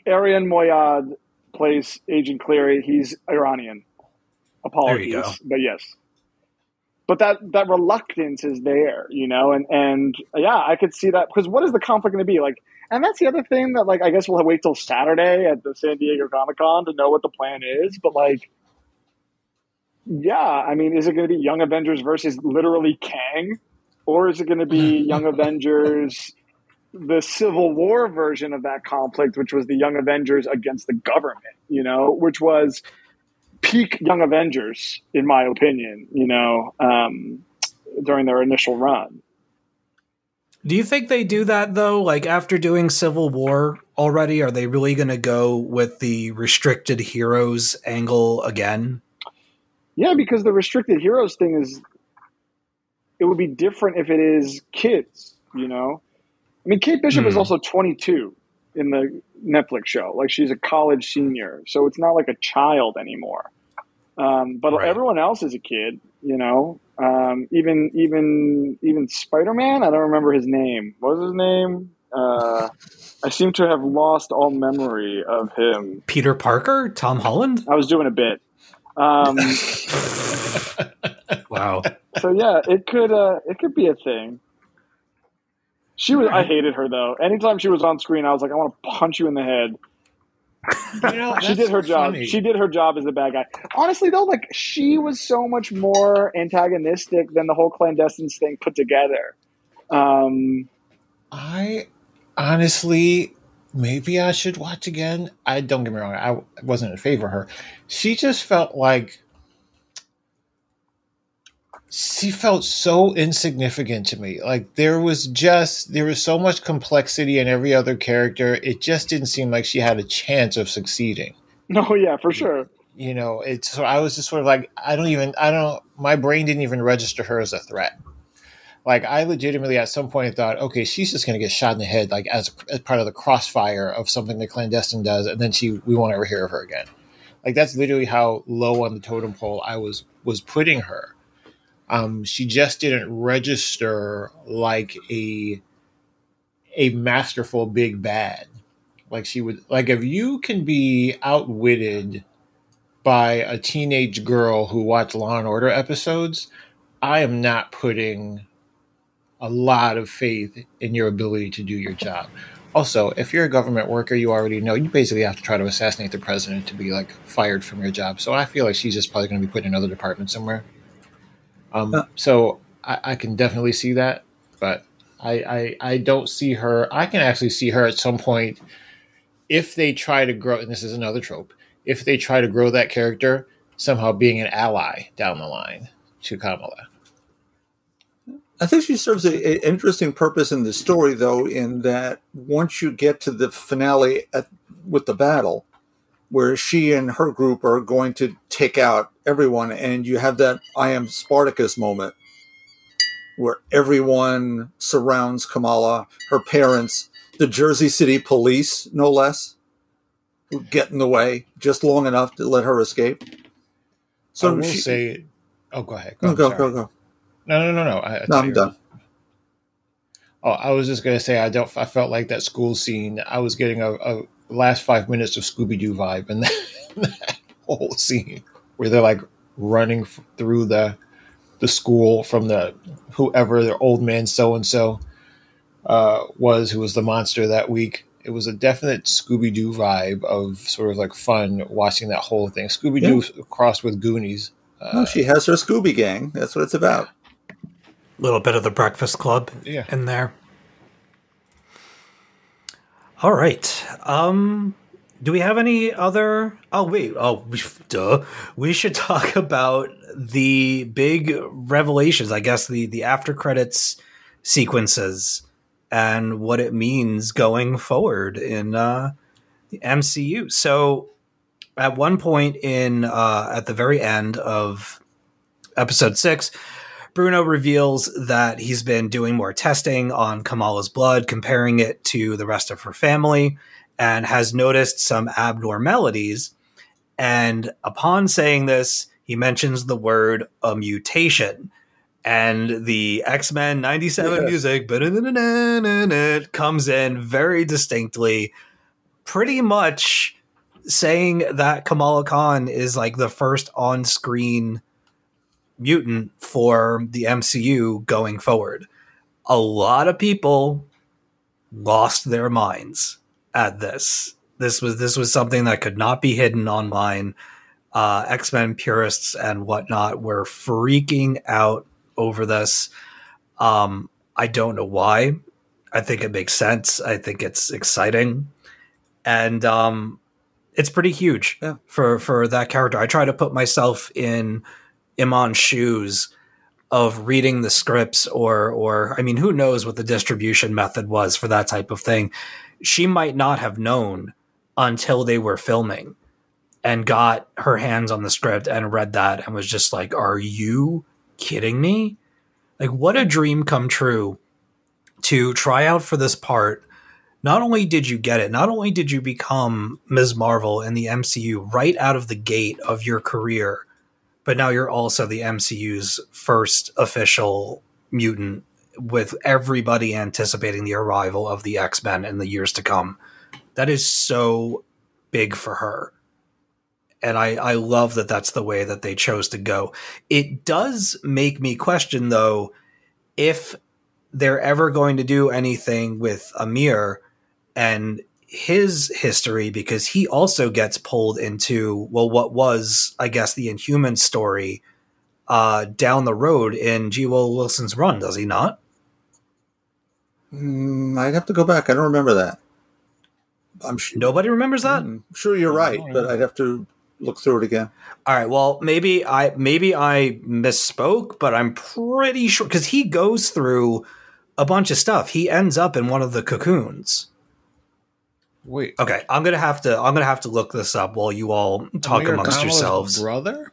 Arian Moayed plays Agent Cleary. He's Iranian. Apologies, but yes. But that that reluctance is there, you know, and and yeah, I could see that because what is the conflict going to be like? And that's the other thing that like I guess we'll wait till Saturday at the San Diego Comic Con to know what the plan is, but like. Yeah, I mean, is it going to be Young Avengers versus literally Kang, or is it going to be Young Avengers, the Civil War version of that conflict, which was the Young Avengers against the government? You know, which was peak Young Avengers, in my opinion. You know, um, during their initial run. Do you think they do that though? Like after doing Civil War already, are they really going to go with the restricted heroes angle again? Yeah, because the restricted heroes thing is, it would be different if it is kids. You know, I mean, Kate Bishop is Hmm. also 22 in the Netflix show. Like she's a college senior, so it's not like a child anymore. Um, but Right. everyone else is a kid. You know, um, even even even Spider Man. I don't remember his name. What was his name? Uh, I seem to have lost all memory of him. Peter Parker, Tom Holland. I was doing a bit. Um, Wow. so yeah, it could uh, it could be a thing. She was. I hated her though. Anytime she was on screen, I was like, I want to punch you in the head. You know, she did her job. funny. She did her job as the bad guy. Honestly, though, like she was so much more antagonistic than the whole clandestines thing put together. Um, I honestly, maybe I should watch again. I don't get me wrong. I wasn't in favor of her. She just felt like she felt so insignificant to me. Like there was just there was so much complexity in every other character. It just didn't seem like she had a chance of succeeding. no, oh, yeah, for sure. You know, it's so I was just sort of like I don't even I don't my brain didn't even register her as a threat. Like I legitimately at some point thought, okay, she's just going to get shot in the head, like as, as part of the crossfire of something the clandestine does, and then she we won't ever hear of her again. Like that's literally how low on the totem pole I was was putting her. Um, she just didn't register like a a masterful big bad. Like she would like if you can be outwitted by a teenage girl who watched Law and Order episodes, I am not putting a lot of faith in your ability to do your job. Also, if you're a government worker, you already know you basically have to try to assassinate the president to be like fired from your job. So I feel like she's just probably going to be put in another department somewhere. Um, Uh. so I, I can definitely see that, but I, I I don't see her. I can actually see her at some point if they try to grow. And this is another trope. If they try to grow that character, somehow being an ally down the line to Kamala. I think she serves an interesting purpose in the story, though, in that once you get to the finale at, with the battle, where she and her group are going to take out everyone, and you have that I am Spartacus moment where everyone surrounds Kamala, her parents, the Jersey City police, no less, who get in the way just long enough to let her escape. So I will she- say, oh, go ahead. No, go, go, go. No, no, no, no. I, I no I'm done. Oh, I was just gonna say I don't. I felt like that school scene. I was getting a, a last five minutes of Scooby Doo vibe, and that whole scene where they're like running f- through the the school from the whoever the old man so and so was who was the monster that week. It was a definite Scooby Doo vibe of sort of like fun watching that whole thing. Scooby Doo crossed with Goonies. No, she has her Scooby gang. That's what it's about. A little bit of the Breakfast Club Yeah. in there. All right. Um, do we have any other? Oh wait. Oh, we, duh. We should talk about the big revelations. I guess the the after credits sequences and what it means going forward in uh, the MCU. So, at one point in uh, at the very end of episode six, Bruno reveals that he's been doing more testing on Kamala's blood, comparing it to the rest of her family, and has noticed some abnormalities. And upon saying this, he mentions the word a mutation. And the X Men 97 Yes. music comes in very distinctly, pretty much saying that Kamala Khan is like the first on screen mutant for the MCU going forward. A lot of people lost their minds at this. This was this was something that could not be hidden online. Uh, X Men purists and whatnot were freaking out over this. Um, I don't know why. I think it makes sense. I think it's exciting, and um, it's pretty huge Yeah. for for that character. I try to put myself in Iman's shoes of reading the scripts, or or I mean, who knows what the distribution method was for that type of thing. She might not have known until they were filming and got her hands on the script and read that and was just like, "Are you kidding me?" Like, what a dream come true to try out for this part. Not only did you get it, not only did you become Ms. Marvel in the MCU right out of the gate of your career, but now you're also the MCU's first official mutant with everybody anticipating the arrival of the X Men in the years to come. That is so big for her. And I, I love that that's the way that they chose to go. It does make me question, though, if they're ever going to do anything with Amir and his history, because he also gets pulled into, well, what was, I guess, the Inhuman story uh, down the road in G. Willow Wilson's run, does he not? Mm, I'd have to go back. I don't remember that. I'm sure. Nobody remembers that? I'm sure you're right, but I'd have to look through it again. All right. Well, maybe I maybe I misspoke, but I'm pretty sure because he goes through a bunch of stuff. He ends up in one of the cocoons. Wait, Okay, I'm gonna have to I'm gonna have to look this up while you all talk Amir amongst Kamala's yourselves. brother.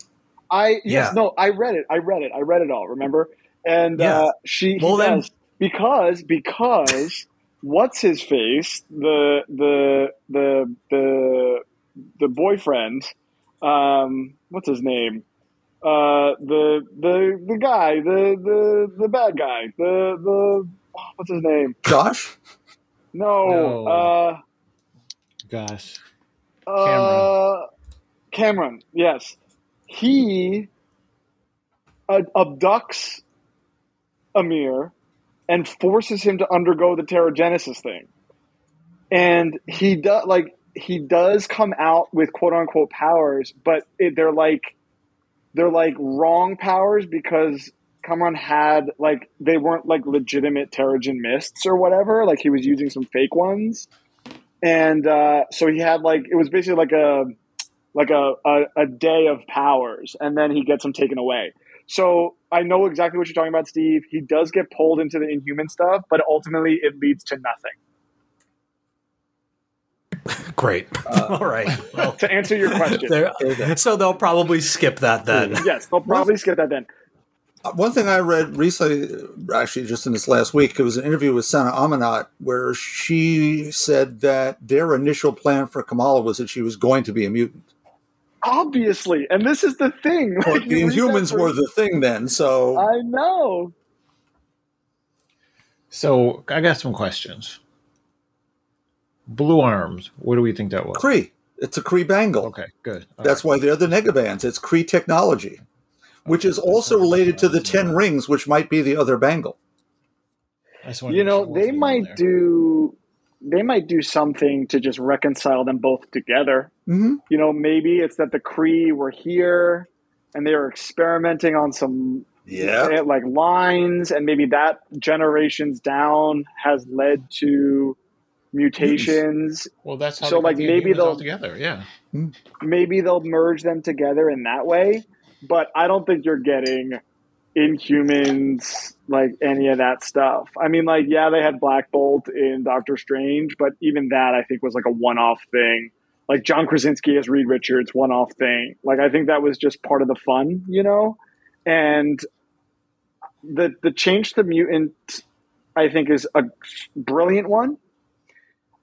I yes, Yeah. no, I read it. I read it. I read it all. Remember? And Yeah. uh, she Well, he then- does because because what's his face the the the the the boyfriend um what's his name uh the the the guy the the the bad guy the the what's his name Josh? no, No. uh Gosh, Uh, Cameron, yes. He uh, abducts Amir and forces him to undergo the Terrigenesis thing. And he does like he does come out with quote unquote powers, but it, they're like they're like wrong powers because Cameron had like they weren't like legitimate Terrigen mists or whatever. Like he was using some fake ones and uh, so he had like it was basically like a like a, a, a day of powers and then he gets them taken away so i know exactly what you're talking about steve he does get pulled into the inhuman stuff but ultimately it leads to nothing Great. all right. Well, to answer your question so they'll probably skip that then. yes they'll probably skip that then Uh, One thing I read recently, actually just in this last week, it was an interview with Sana Amanat where she said that their initial plan for Kamala was that she was going to be a mutant. obviously and this is the thing But Like, the you Inhumans were the thing then, so i know so I got some questions. Blue arms. What do we think that was? Kree. It's a Kree Bangle. Okay, good. All That's why they're the Negabands. It's Kree technology, which is also related to the Ten Rings, which might be the other Bangle. right. I just wanted to you know they might do they might do something to just reconcile them both together hmm you know, maybe it's that the Kree were here and they were experimenting on some Yeah. eh, like lines, and maybe that generations down has led to mutations. Well, that's how So, like, maybe they'll- together. Yeah. Maybe they'll merge them together in that way, but I don't think you're getting Inhumans like any of that stuff. I mean, like, yeah, they had Black Bolt in Doctor Strange, but even that I think was like a one-off thing. Like John Krasinski as Reed Richards, one-off thing. Like I think that was just part of the fun, you know. And the the change to mutant, I think, is a brilliant one.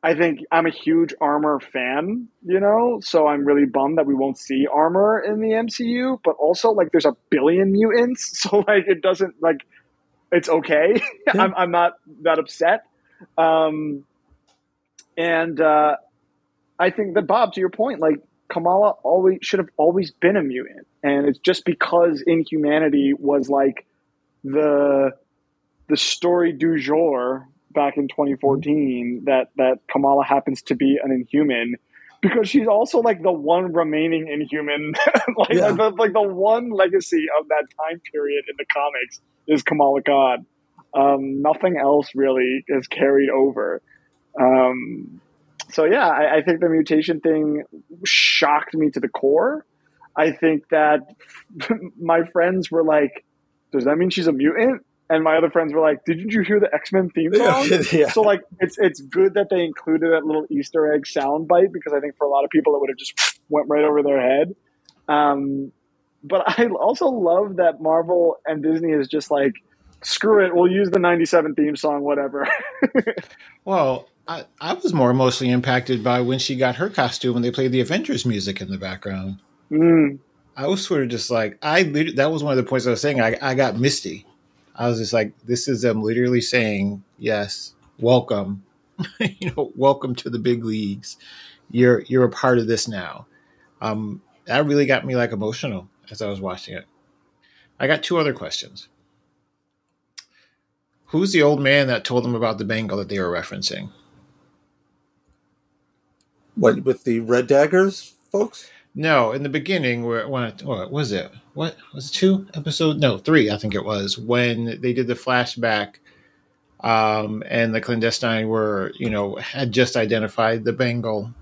I think I'm a huge armor fan, you know, so I'm really bummed that we won't see armor in the MCU. But also, like, there's a billion mutants, so like, it doesn't like it's okay. I'm I'm not that upset. Um, and uh, I think that Bob, to your point, like Kamala always should have always been a mutant, and it's just because Inhumanity was like the the story du jour back in 2014 that that Kamala happens to be an Inhuman because she's also like the one remaining Inhuman, like Yeah. like, the, like the one legacy of that time period in the comics is Kamala God. Um, nothing else really is carried over. Um, so yeah, I, I think the mutation thing shocked me to the core. I think that my friends were like, "Does that mean she's a mutant?" And my other friends were like, "Didn't you hear the X Men theme song?" yeah. So like, it's it's good that they included that little Easter egg sound bite because I think for a lot of people it would have just went right over their head. Um, but I also love that Marvel and Disney is just like, screw it, we'll use the '97 theme song, whatever. Well, I, I was more emotionally impacted by when she got her costume and they played the Avengers music in the background. Mm. I was sort of just like I. That was one of the points I was saying. I, I got misty. I was just like, this is them literally saying, yes, welcome, you know, welcome to the big leagues. You're you're a part of this now. Um, that really got me like emotional as I was watching it. I got two other questions. Who's the old man that told them about the bangle that they were referencing? What with the red daggers, folks? No, in the beginning, where when what was it? What was it? Two episode? No, three. I think it was when they did the flashback, um, and the clandestine were you know had just identified the bangle.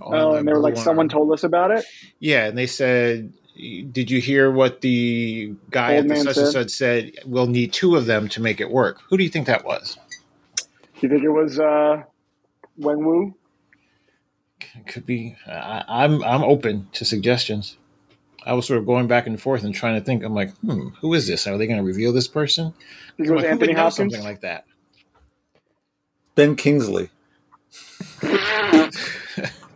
Oh, the and they were like, someone told us about it. Yeah, and they said, "Did you hear what the guy Old at the such and such said? We'll need two of them to make it work." Who do you think that was? Do you think it was uh, Wenwu? It could be. I, I'm I'm open to suggestions. I was sort of going back and forth and trying to think. I'm like, hmm, who is this? Are they going to reveal this person? Do you think it was like, who Anthony would Hopkins? something like that? Ben Kingsley.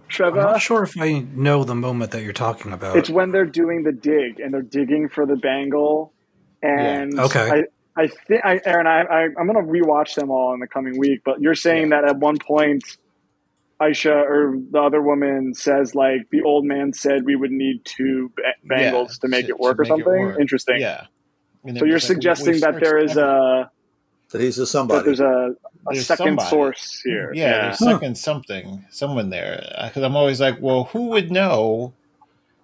Trevor. I'm not sure if I know the moment that you're talking about. It's when they're doing the dig and they're digging for the bangle. And Yeah. Okay. I, I think, I, Aaron, I, I, I'm going to rewatch them all in the coming week. But you're saying that at one point, Aisha or the other woman says, like, the old man said we would need two ba- bangles Yeah, to make to- it work to or something. work. Interesting. Yeah. So you're like, suggesting we that there is a That he's a that somebody. there's a, a There's second somebody. source hmm, here. Yeah, there's second something, someone there. Because I'm always like, well, who would know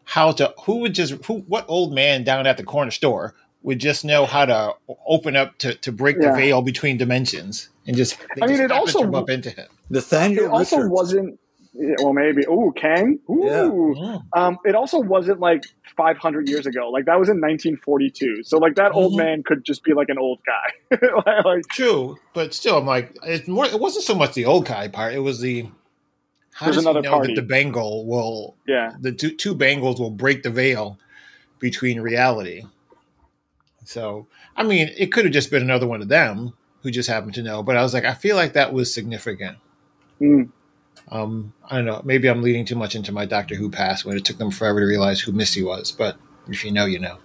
how to? Who would just? Who? What old man down at the corner store would just know how to open up to to break Yeah. the veil between dimensions and just? They I mean, just it also- to bump into him. Nathaniel It also Richards. wasn't. yeah, Well, maybe. Ooh, Kang. Ooh. Mm. Um, it also wasn't like 500 years ago. Like that was in 1942. So like that old Mhm. man could just be like an old guy. like, True, but still, I'm like, it's more. It wasn't so much the old guy part; it was the. How There's does another he know party. that the bangle will yeah, the two, two bangles will break the veil between reality. So, I mean, it could have just been another one of them who just happened to know. But I was like, I feel like that was significant. Mm. Um, I don't know. Maybe I'm leading too much into my Doctor Who past when it took them forever to realize who Missy was. But if you know, you know.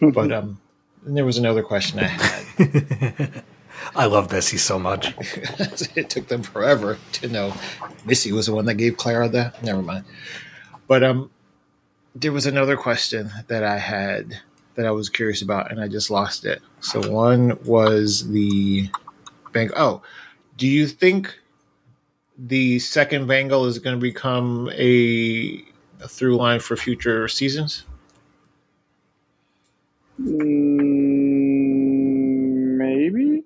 But um, then there was another question I had. I love Missy so much. it took them forever to know Missy was the one that gave Clara the. Never mind. But um, there was another question that I had that I was curious about, and I just lost it. So one was the bank. Oh, do you think the second Bangle is going to become a, a through line for future seasons? Mm, maybe.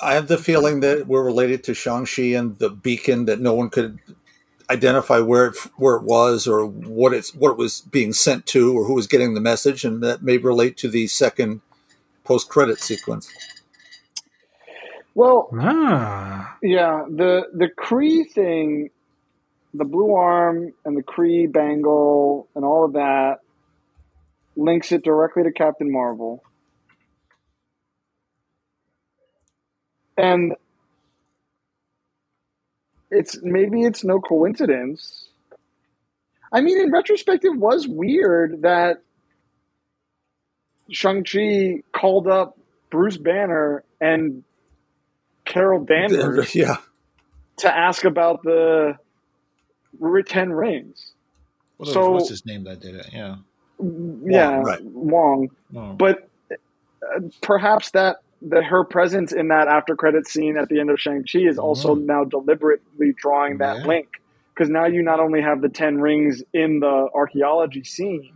I have the feeling that we're related to Shang-Chi and the beacon that no one could identify where it, where it was or what it's what it was being sent to or who was getting the message and that may relate to the second post-credit sequence. Well, Ah. yeah, the the Kree thing, the blue arm and the Kree bangle and all of that links it directly to Captain Marvel. And it's maybe it's no coincidence. I mean, in retrospect, it was weird that Shang-Chi called up Bruce Banner and Carol Danvers yeah, to ask about the ten rings. Well, So- what's his name that did it? Yeah. yeah, right. Wong. No. But uh, perhaps that that her presence in that after credit scene at the end of Shang Chi is also Mhm. now deliberately drawing that Yeah. link because now you not only have the ten rings in the archaeology scene,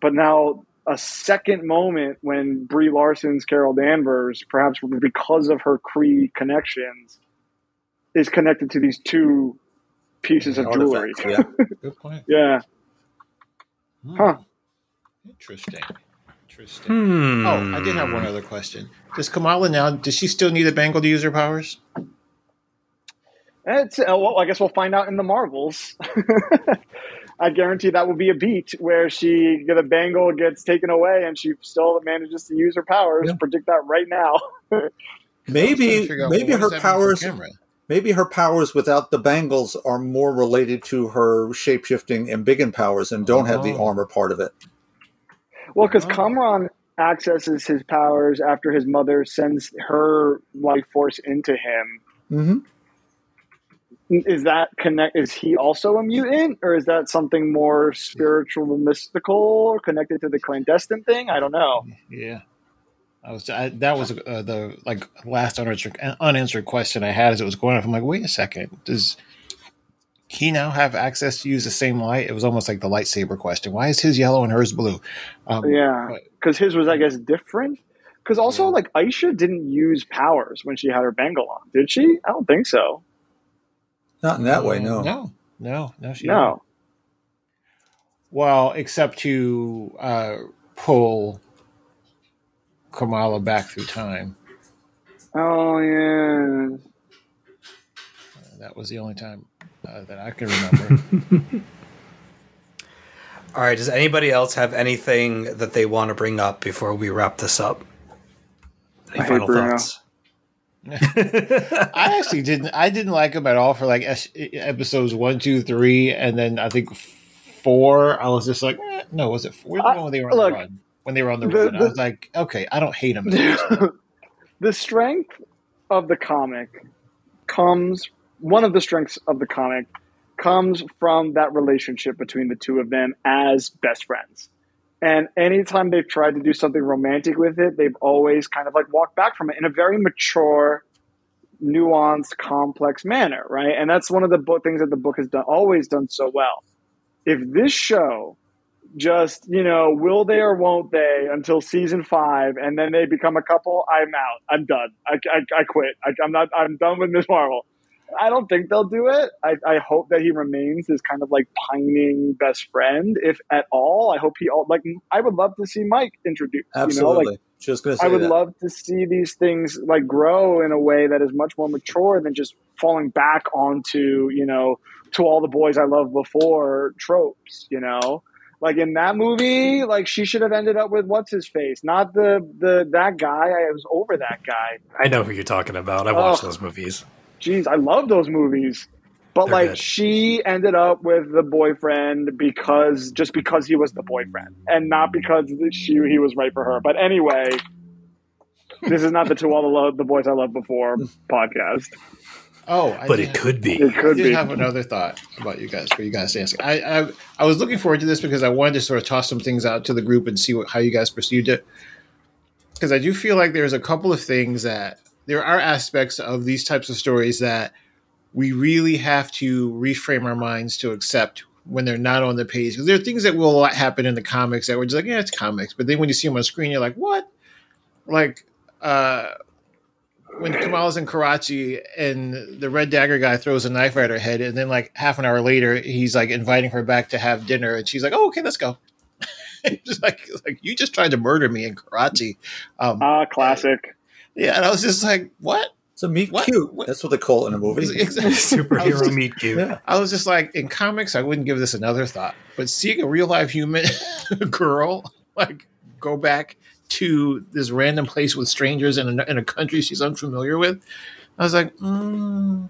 but now a second moment when Brie Larson's Carol Danvers, perhaps because of her Kree connections, is connected to these two pieces of jewelry. Yeah. Good point. Yeah. Hmm. Huh. Interesting. Interesting. Hmm. Oh, I did have one other question. Does Kamala now? Does she still need a bangle to use her powers? It's, uh, well, I guess we'll find out in the Marvels. I guarantee that will be a beat where she the bangle gets taken away and she still manages to use her powers. Yeah. Predict that right now. I was trying to Maybe out, maybe well, her does that mean for powers maybe her powers without the bangles are more related to her shape shifting Embiggen powers and don't have the Oh. armor part of it. well, because Oh. Kamran accesses his powers after his mother sends her life force into him. hmm Is that connect? Is he also a mutant, or is that something more spiritual, mystical, or connected to the clandestine thing? I don't know. Yeah. I was I, that was uh, the like last unanswered unanswered question I had as it was going off. I'm like, wait a second, does he now have access to use the same light? It was almost like the lightsaber question. Why is his yellow and hers blue? Um, Yeah, because his was, I guess, different. Because also, Yeah. like Aisha didn't use powers when she had her bangle on, did she? I don't think so. Not in that way, uh, no. no, no, no. She didn't. No. Well, except to uh, pull Kamala back through time. Oh yeah. That was the only time uh, that I can remember. All right. Does anybody else have anything that they want to bring up before we wrap this up? Any I final Bruno. thoughts? I actually didn't. I didn't like him at all for like episodes one, two, three, and then I think four. I was just like, eh, no, was it four? I- when they were on look, the run. When they were on the, the- run, I was like, okay, I don't hate him. the strength of the comic comes one of the strengths of the comic comes from that relationship between the two of them as best friends. And anytime they've tried to do something romantic with it, they've always kind of like walked back from it in a very mature, nuanced, complex manner, right? And that's one of the things that the book has done always done so well. If this show just you know will they or won't they until season five and then they become a couple i'm out i'm done i, I, I quit I, i'm not i'm done with miss marvel i don't think they'll do it I, I hope that he remains his kind of like pining best friend if at all i hope he all like i would love to see mike introduced Absolutely. you know like Just going to say I would that. love to see these things like grow in a way that is much more mature than just falling back onto, you know, to all the boys I loved before tropes, you know? Like in that movie, like she should have ended up with what's his face, not the the that guy. I was over that guy. I know who you're talking about. I watched Oh. those movies. Jeez, I love those movies. But They're like good. she ended up with the boyfriend because just because he was the boyfriend and not because she he was right for her. But anyway, this is not the to all the love the boys I loved before podcast. oh, I But did- it could be. It I could did be. have another thought about you guys for you guys to ask. I, I I was looking forward to this because I wanted to sort of toss some things out to the group and see what, how you guys perceived it. Because I do feel like there's a couple of things that there are aspects of these types of stories that we really have to reframe our minds to accept when they're not on the page. Because there are things that will happen in the comics that we're just like, yeah, it's comics. But then when you see them on screen, you're like, what? Like, uh, when Kamala's in Karachi and the Red Dagger guy throws a knife at her head, and then like half an hour later, he's like inviting her back to have dinner, and she's like, "Oh, okay, let's go." just like, like you just tried to murder me in Karachi. Um, Ah, classic. Yeah, and I was just like, "What?" It's a meet What? cute. What? That's what they call it in a movie. Exactly. I was Superhero just- meet cute. Yeah. I was just like, in comics, I wouldn't give this another thought. But seeing a real life human girl like go back to this random place with strangers in a, in a country she's unfamiliar with, I was like, mm,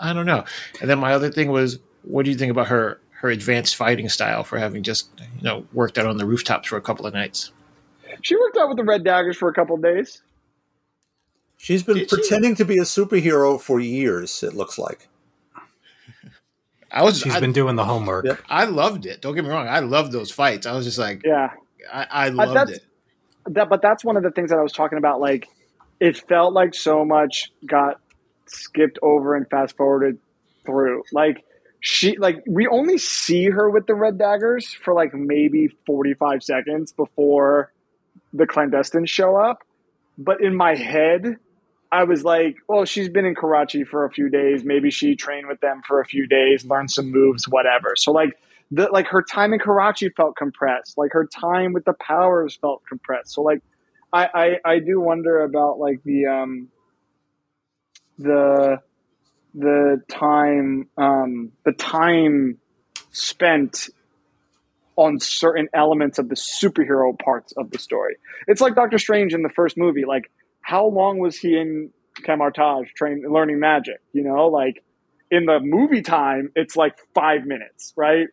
I don't know. And then my other thing was, what do you think about her her advanced fighting style for having just you know worked out on the rooftops for a couple of nights? She worked out with the Red Daggers for a couple of days. She's been Did she? pretending to be a superhero for years, it looks like. I was. She's I, been doing the homework. Yep. I loved it. Don't get me wrong. I loved those fights. I was just like, Yeah. I, I loved that's- it. that but that's one of the things that I was talking about. Like, it felt like so much got skipped over and fast forwarded through. Like she, like we only see her with the red daggers for like maybe forty five seconds before the clandestines show up. But in my head, I was like, well, she's been in Karachi for a few days. Maybe she trained with them for a few days, learned some moves, whatever. So like the like her time in Karachi felt compressed. Like her time with the powers felt compressed. So like I I, I do wonder about like the um the the time um the time spent on certain elements of the superhero parts of the story. It's like Doctor Strange in the first movie. Like, how long was he in Kamar-Taj training, learning magic? You know, like in the movie time, it's like five minutes, right?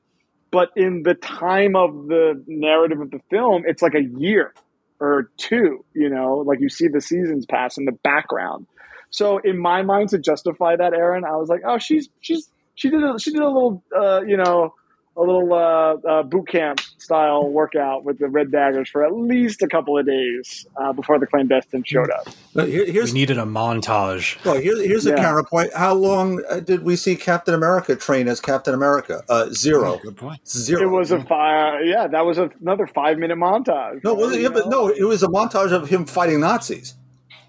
But in the time of the narrative of the film, it's like a year or two. You know, like you see the seasons pass in the background. So in my mind, to justify that, Aaron, I was like, oh, she's she's she did a, she did a little, uh, you know, a little uh, uh, boot camp style workout with the red daggers for at least a couple of days uh, before the clandestine showed up. But here, We here's needed a montage. well, here, here's a Yeah. counterpoint. How long uh, did we see Captain America train as Captain America? Uh, zero. Good point. Zero. It was a five, yeah, that was another five minute montage. No, was it, yeah, but no, it was a montage of him fighting Nazis.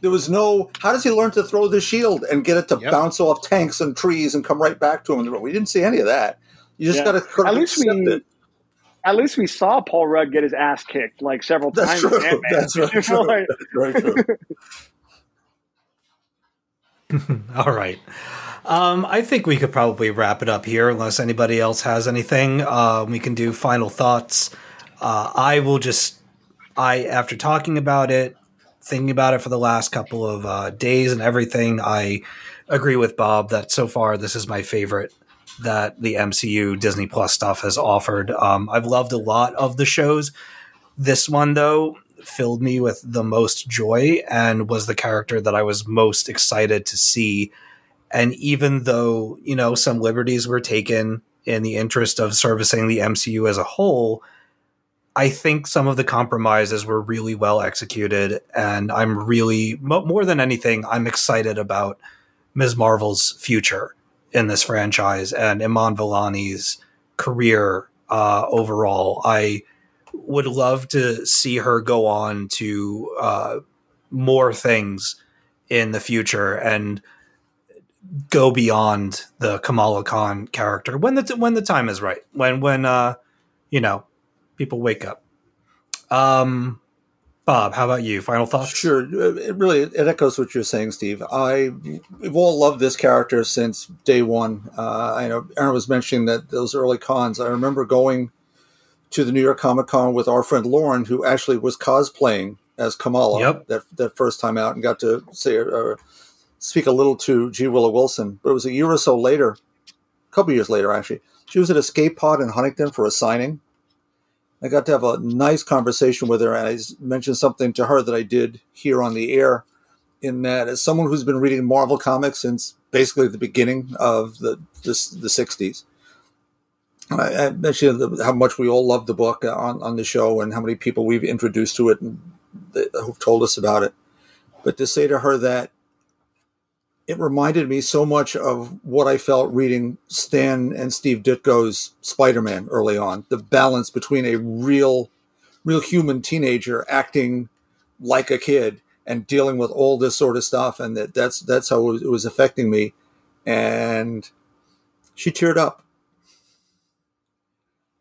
There was no. How does he learn to throw the shield and get it to Yep. bounce off tanks and trees and come right back to him? We didn't see any of that. You just Yeah. got to At least we- it. At least we saw Paul Rudd get his ass kicked like several That's times. true. That's very You know, true. like- That's very true. All right. Um, I think we could probably wrap it up here, unless anybody else has anything. Uh, we can do final thoughts. Uh, I will just, I after talking about it, thinking about it for the last couple of uh, days and everything, I agree with Bob that so far this is my favorite that the MCU Disney Plus stuff has offered. Um, I've loved a lot of the shows. This one, though, filled me with the most joy and was the character that I was most excited to see. And even though, you know, some liberties were taken in the interest of servicing the MCU as a whole, I think some of the compromises were really well executed. And I'm really, more than anything, I'm excited about Ms. Marvel's future in this franchise and Iman Vellani's career uh, overall. I would love to see her go on to uh, more things in the future and go beyond the Kamala Khan character when the t- when the time is right. When when uh, you know people wake up. Um, Bob, how about you? Final thoughts? Sure. It really it echoes what you're saying, Steve. I we've all loved this character since day one. Uh, I know Aaron was mentioning that those early cons. I remember going to the New York Comic Con with our friend Lauren, who actually was cosplaying as Kamala Yep. that that first time out, and got to say or speak a little to G. Willow Wilson. But it was a year or so later, a couple years later actually. She was at Escape Pod in Huntington for a signing. I got to have a nice conversation with her, and I mentioned something to her that I did here on the air. In that, as someone who's been reading Marvel comics since basically the beginning of the the, the '60s, I, I mentioned the, how much we all love the book uh, on, on the show, and how many people we've introduced to it and that, who've told us about it. But to say to her that it reminded me so much of what I felt reading Stan and Steve Ditko's Spider-Man early on. The balance between a real, real human teenager acting like a kid and dealing with all this sort of stuff, and that that's that's how it was, it was affecting me. And she teared up.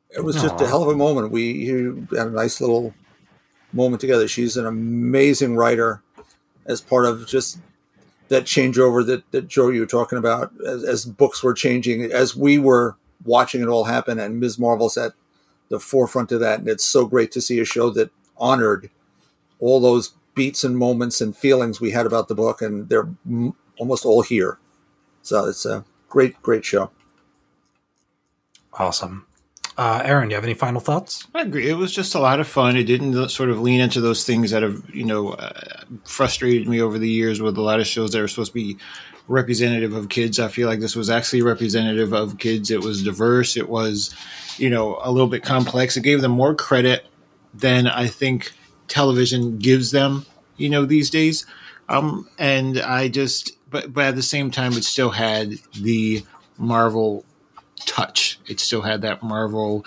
It was just a hell of a moment. We had a nice little moment together. She's an amazing writer as part of just that changeover that, that Joe you were talking about as, as books were changing, as we were watching it all happen, and Ms. Marvel's at the forefront of that. And it's so great to see a show that honored all those beats and moments and feelings we had about the book, and they're m- almost all here. So it's a great, great show. Awesome. Uh, Aaron, do you have any final thoughts? I agree. It was just a lot of fun. It didn't sort of lean into those things that have, you know, uh, frustrated me over the years with a lot of shows that are supposed to be representative of kids. I feel like this was actually representative of kids. It was diverse. It was, you know, a little bit complex. It gave them more credit than I think television gives them, you know, these days. Um, and I just, but but at the same time, it still had the Marvel touch. It still had that Marvel,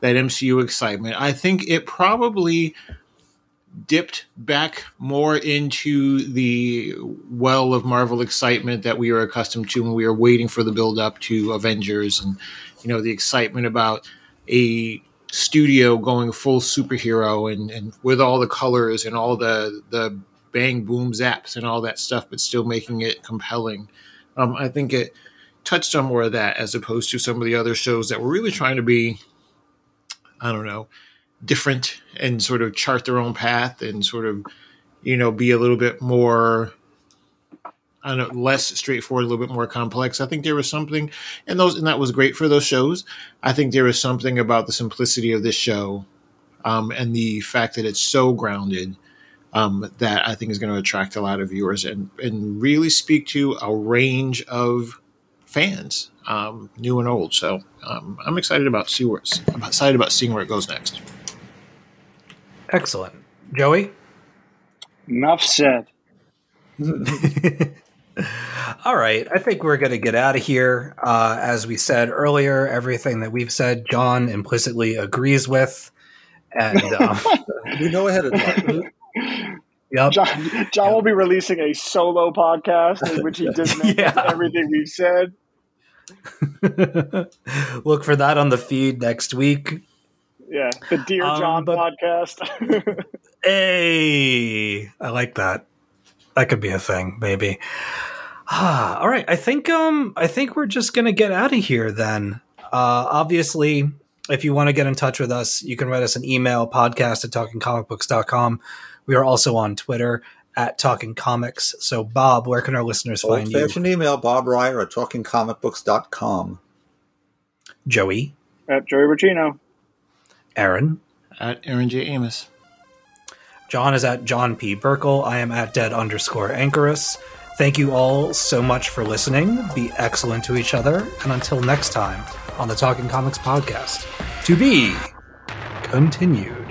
that MCU excitement. I think it probably dipped back more into the well of Marvel excitement that we were accustomed to when we were waiting for the build up to Avengers and you know the excitement about a studio going full superhero and, and with all the colors and all the the bang boom zaps and all that stuff but still making it compelling um, i think it touched on more of that as opposed to some of the other shows that were really trying to be i don't know different and sort of chart their own path and sort of you know be a little bit more I don't know, less straightforward, a little bit more complex. I think there was something, and those, and that was great for those shows. I think there was something about the simplicity of this show, um, and the fact that it's so grounded, um, that I think is going to attract a lot of viewers and and really speak to a range of fans, um, new and old. So um, I'm excited about see where I'm excited about seeing where it goes next. Excellent. Joey? Enough said. All right. I think we're going to get out of here. Uh, as we said earlier, everything that we've said, John implicitly agrees with. And um, We know ahead of time. yep. John, John will be releasing a solo podcast in which he dismantles Yeah. everything we've said. Look for that on the feed next week. Yeah, the Dear Um, John but- podcast. Hey, I like that. That could be a thing, maybe. Ah, all right. I think um I think we're just gonna get out of here then. Uh obviously, if you want to get in touch with us, you can write us an email, podcast at talkingcomicbooks.com. We are also on Twitter at Talking Comics. So Bob, where can our listeners Old find you? fashioned email, Bob Ryer at talkingcomicbooks.com. Joey, At Joey Braccino. Aaron, At Aaron J. Amos. John is at John P. Burkle. I am at dead underscore Anchorus. Thank you all so much for listening. Be excellent to each other. And until next time on the Talking Comics podcast, to be continued.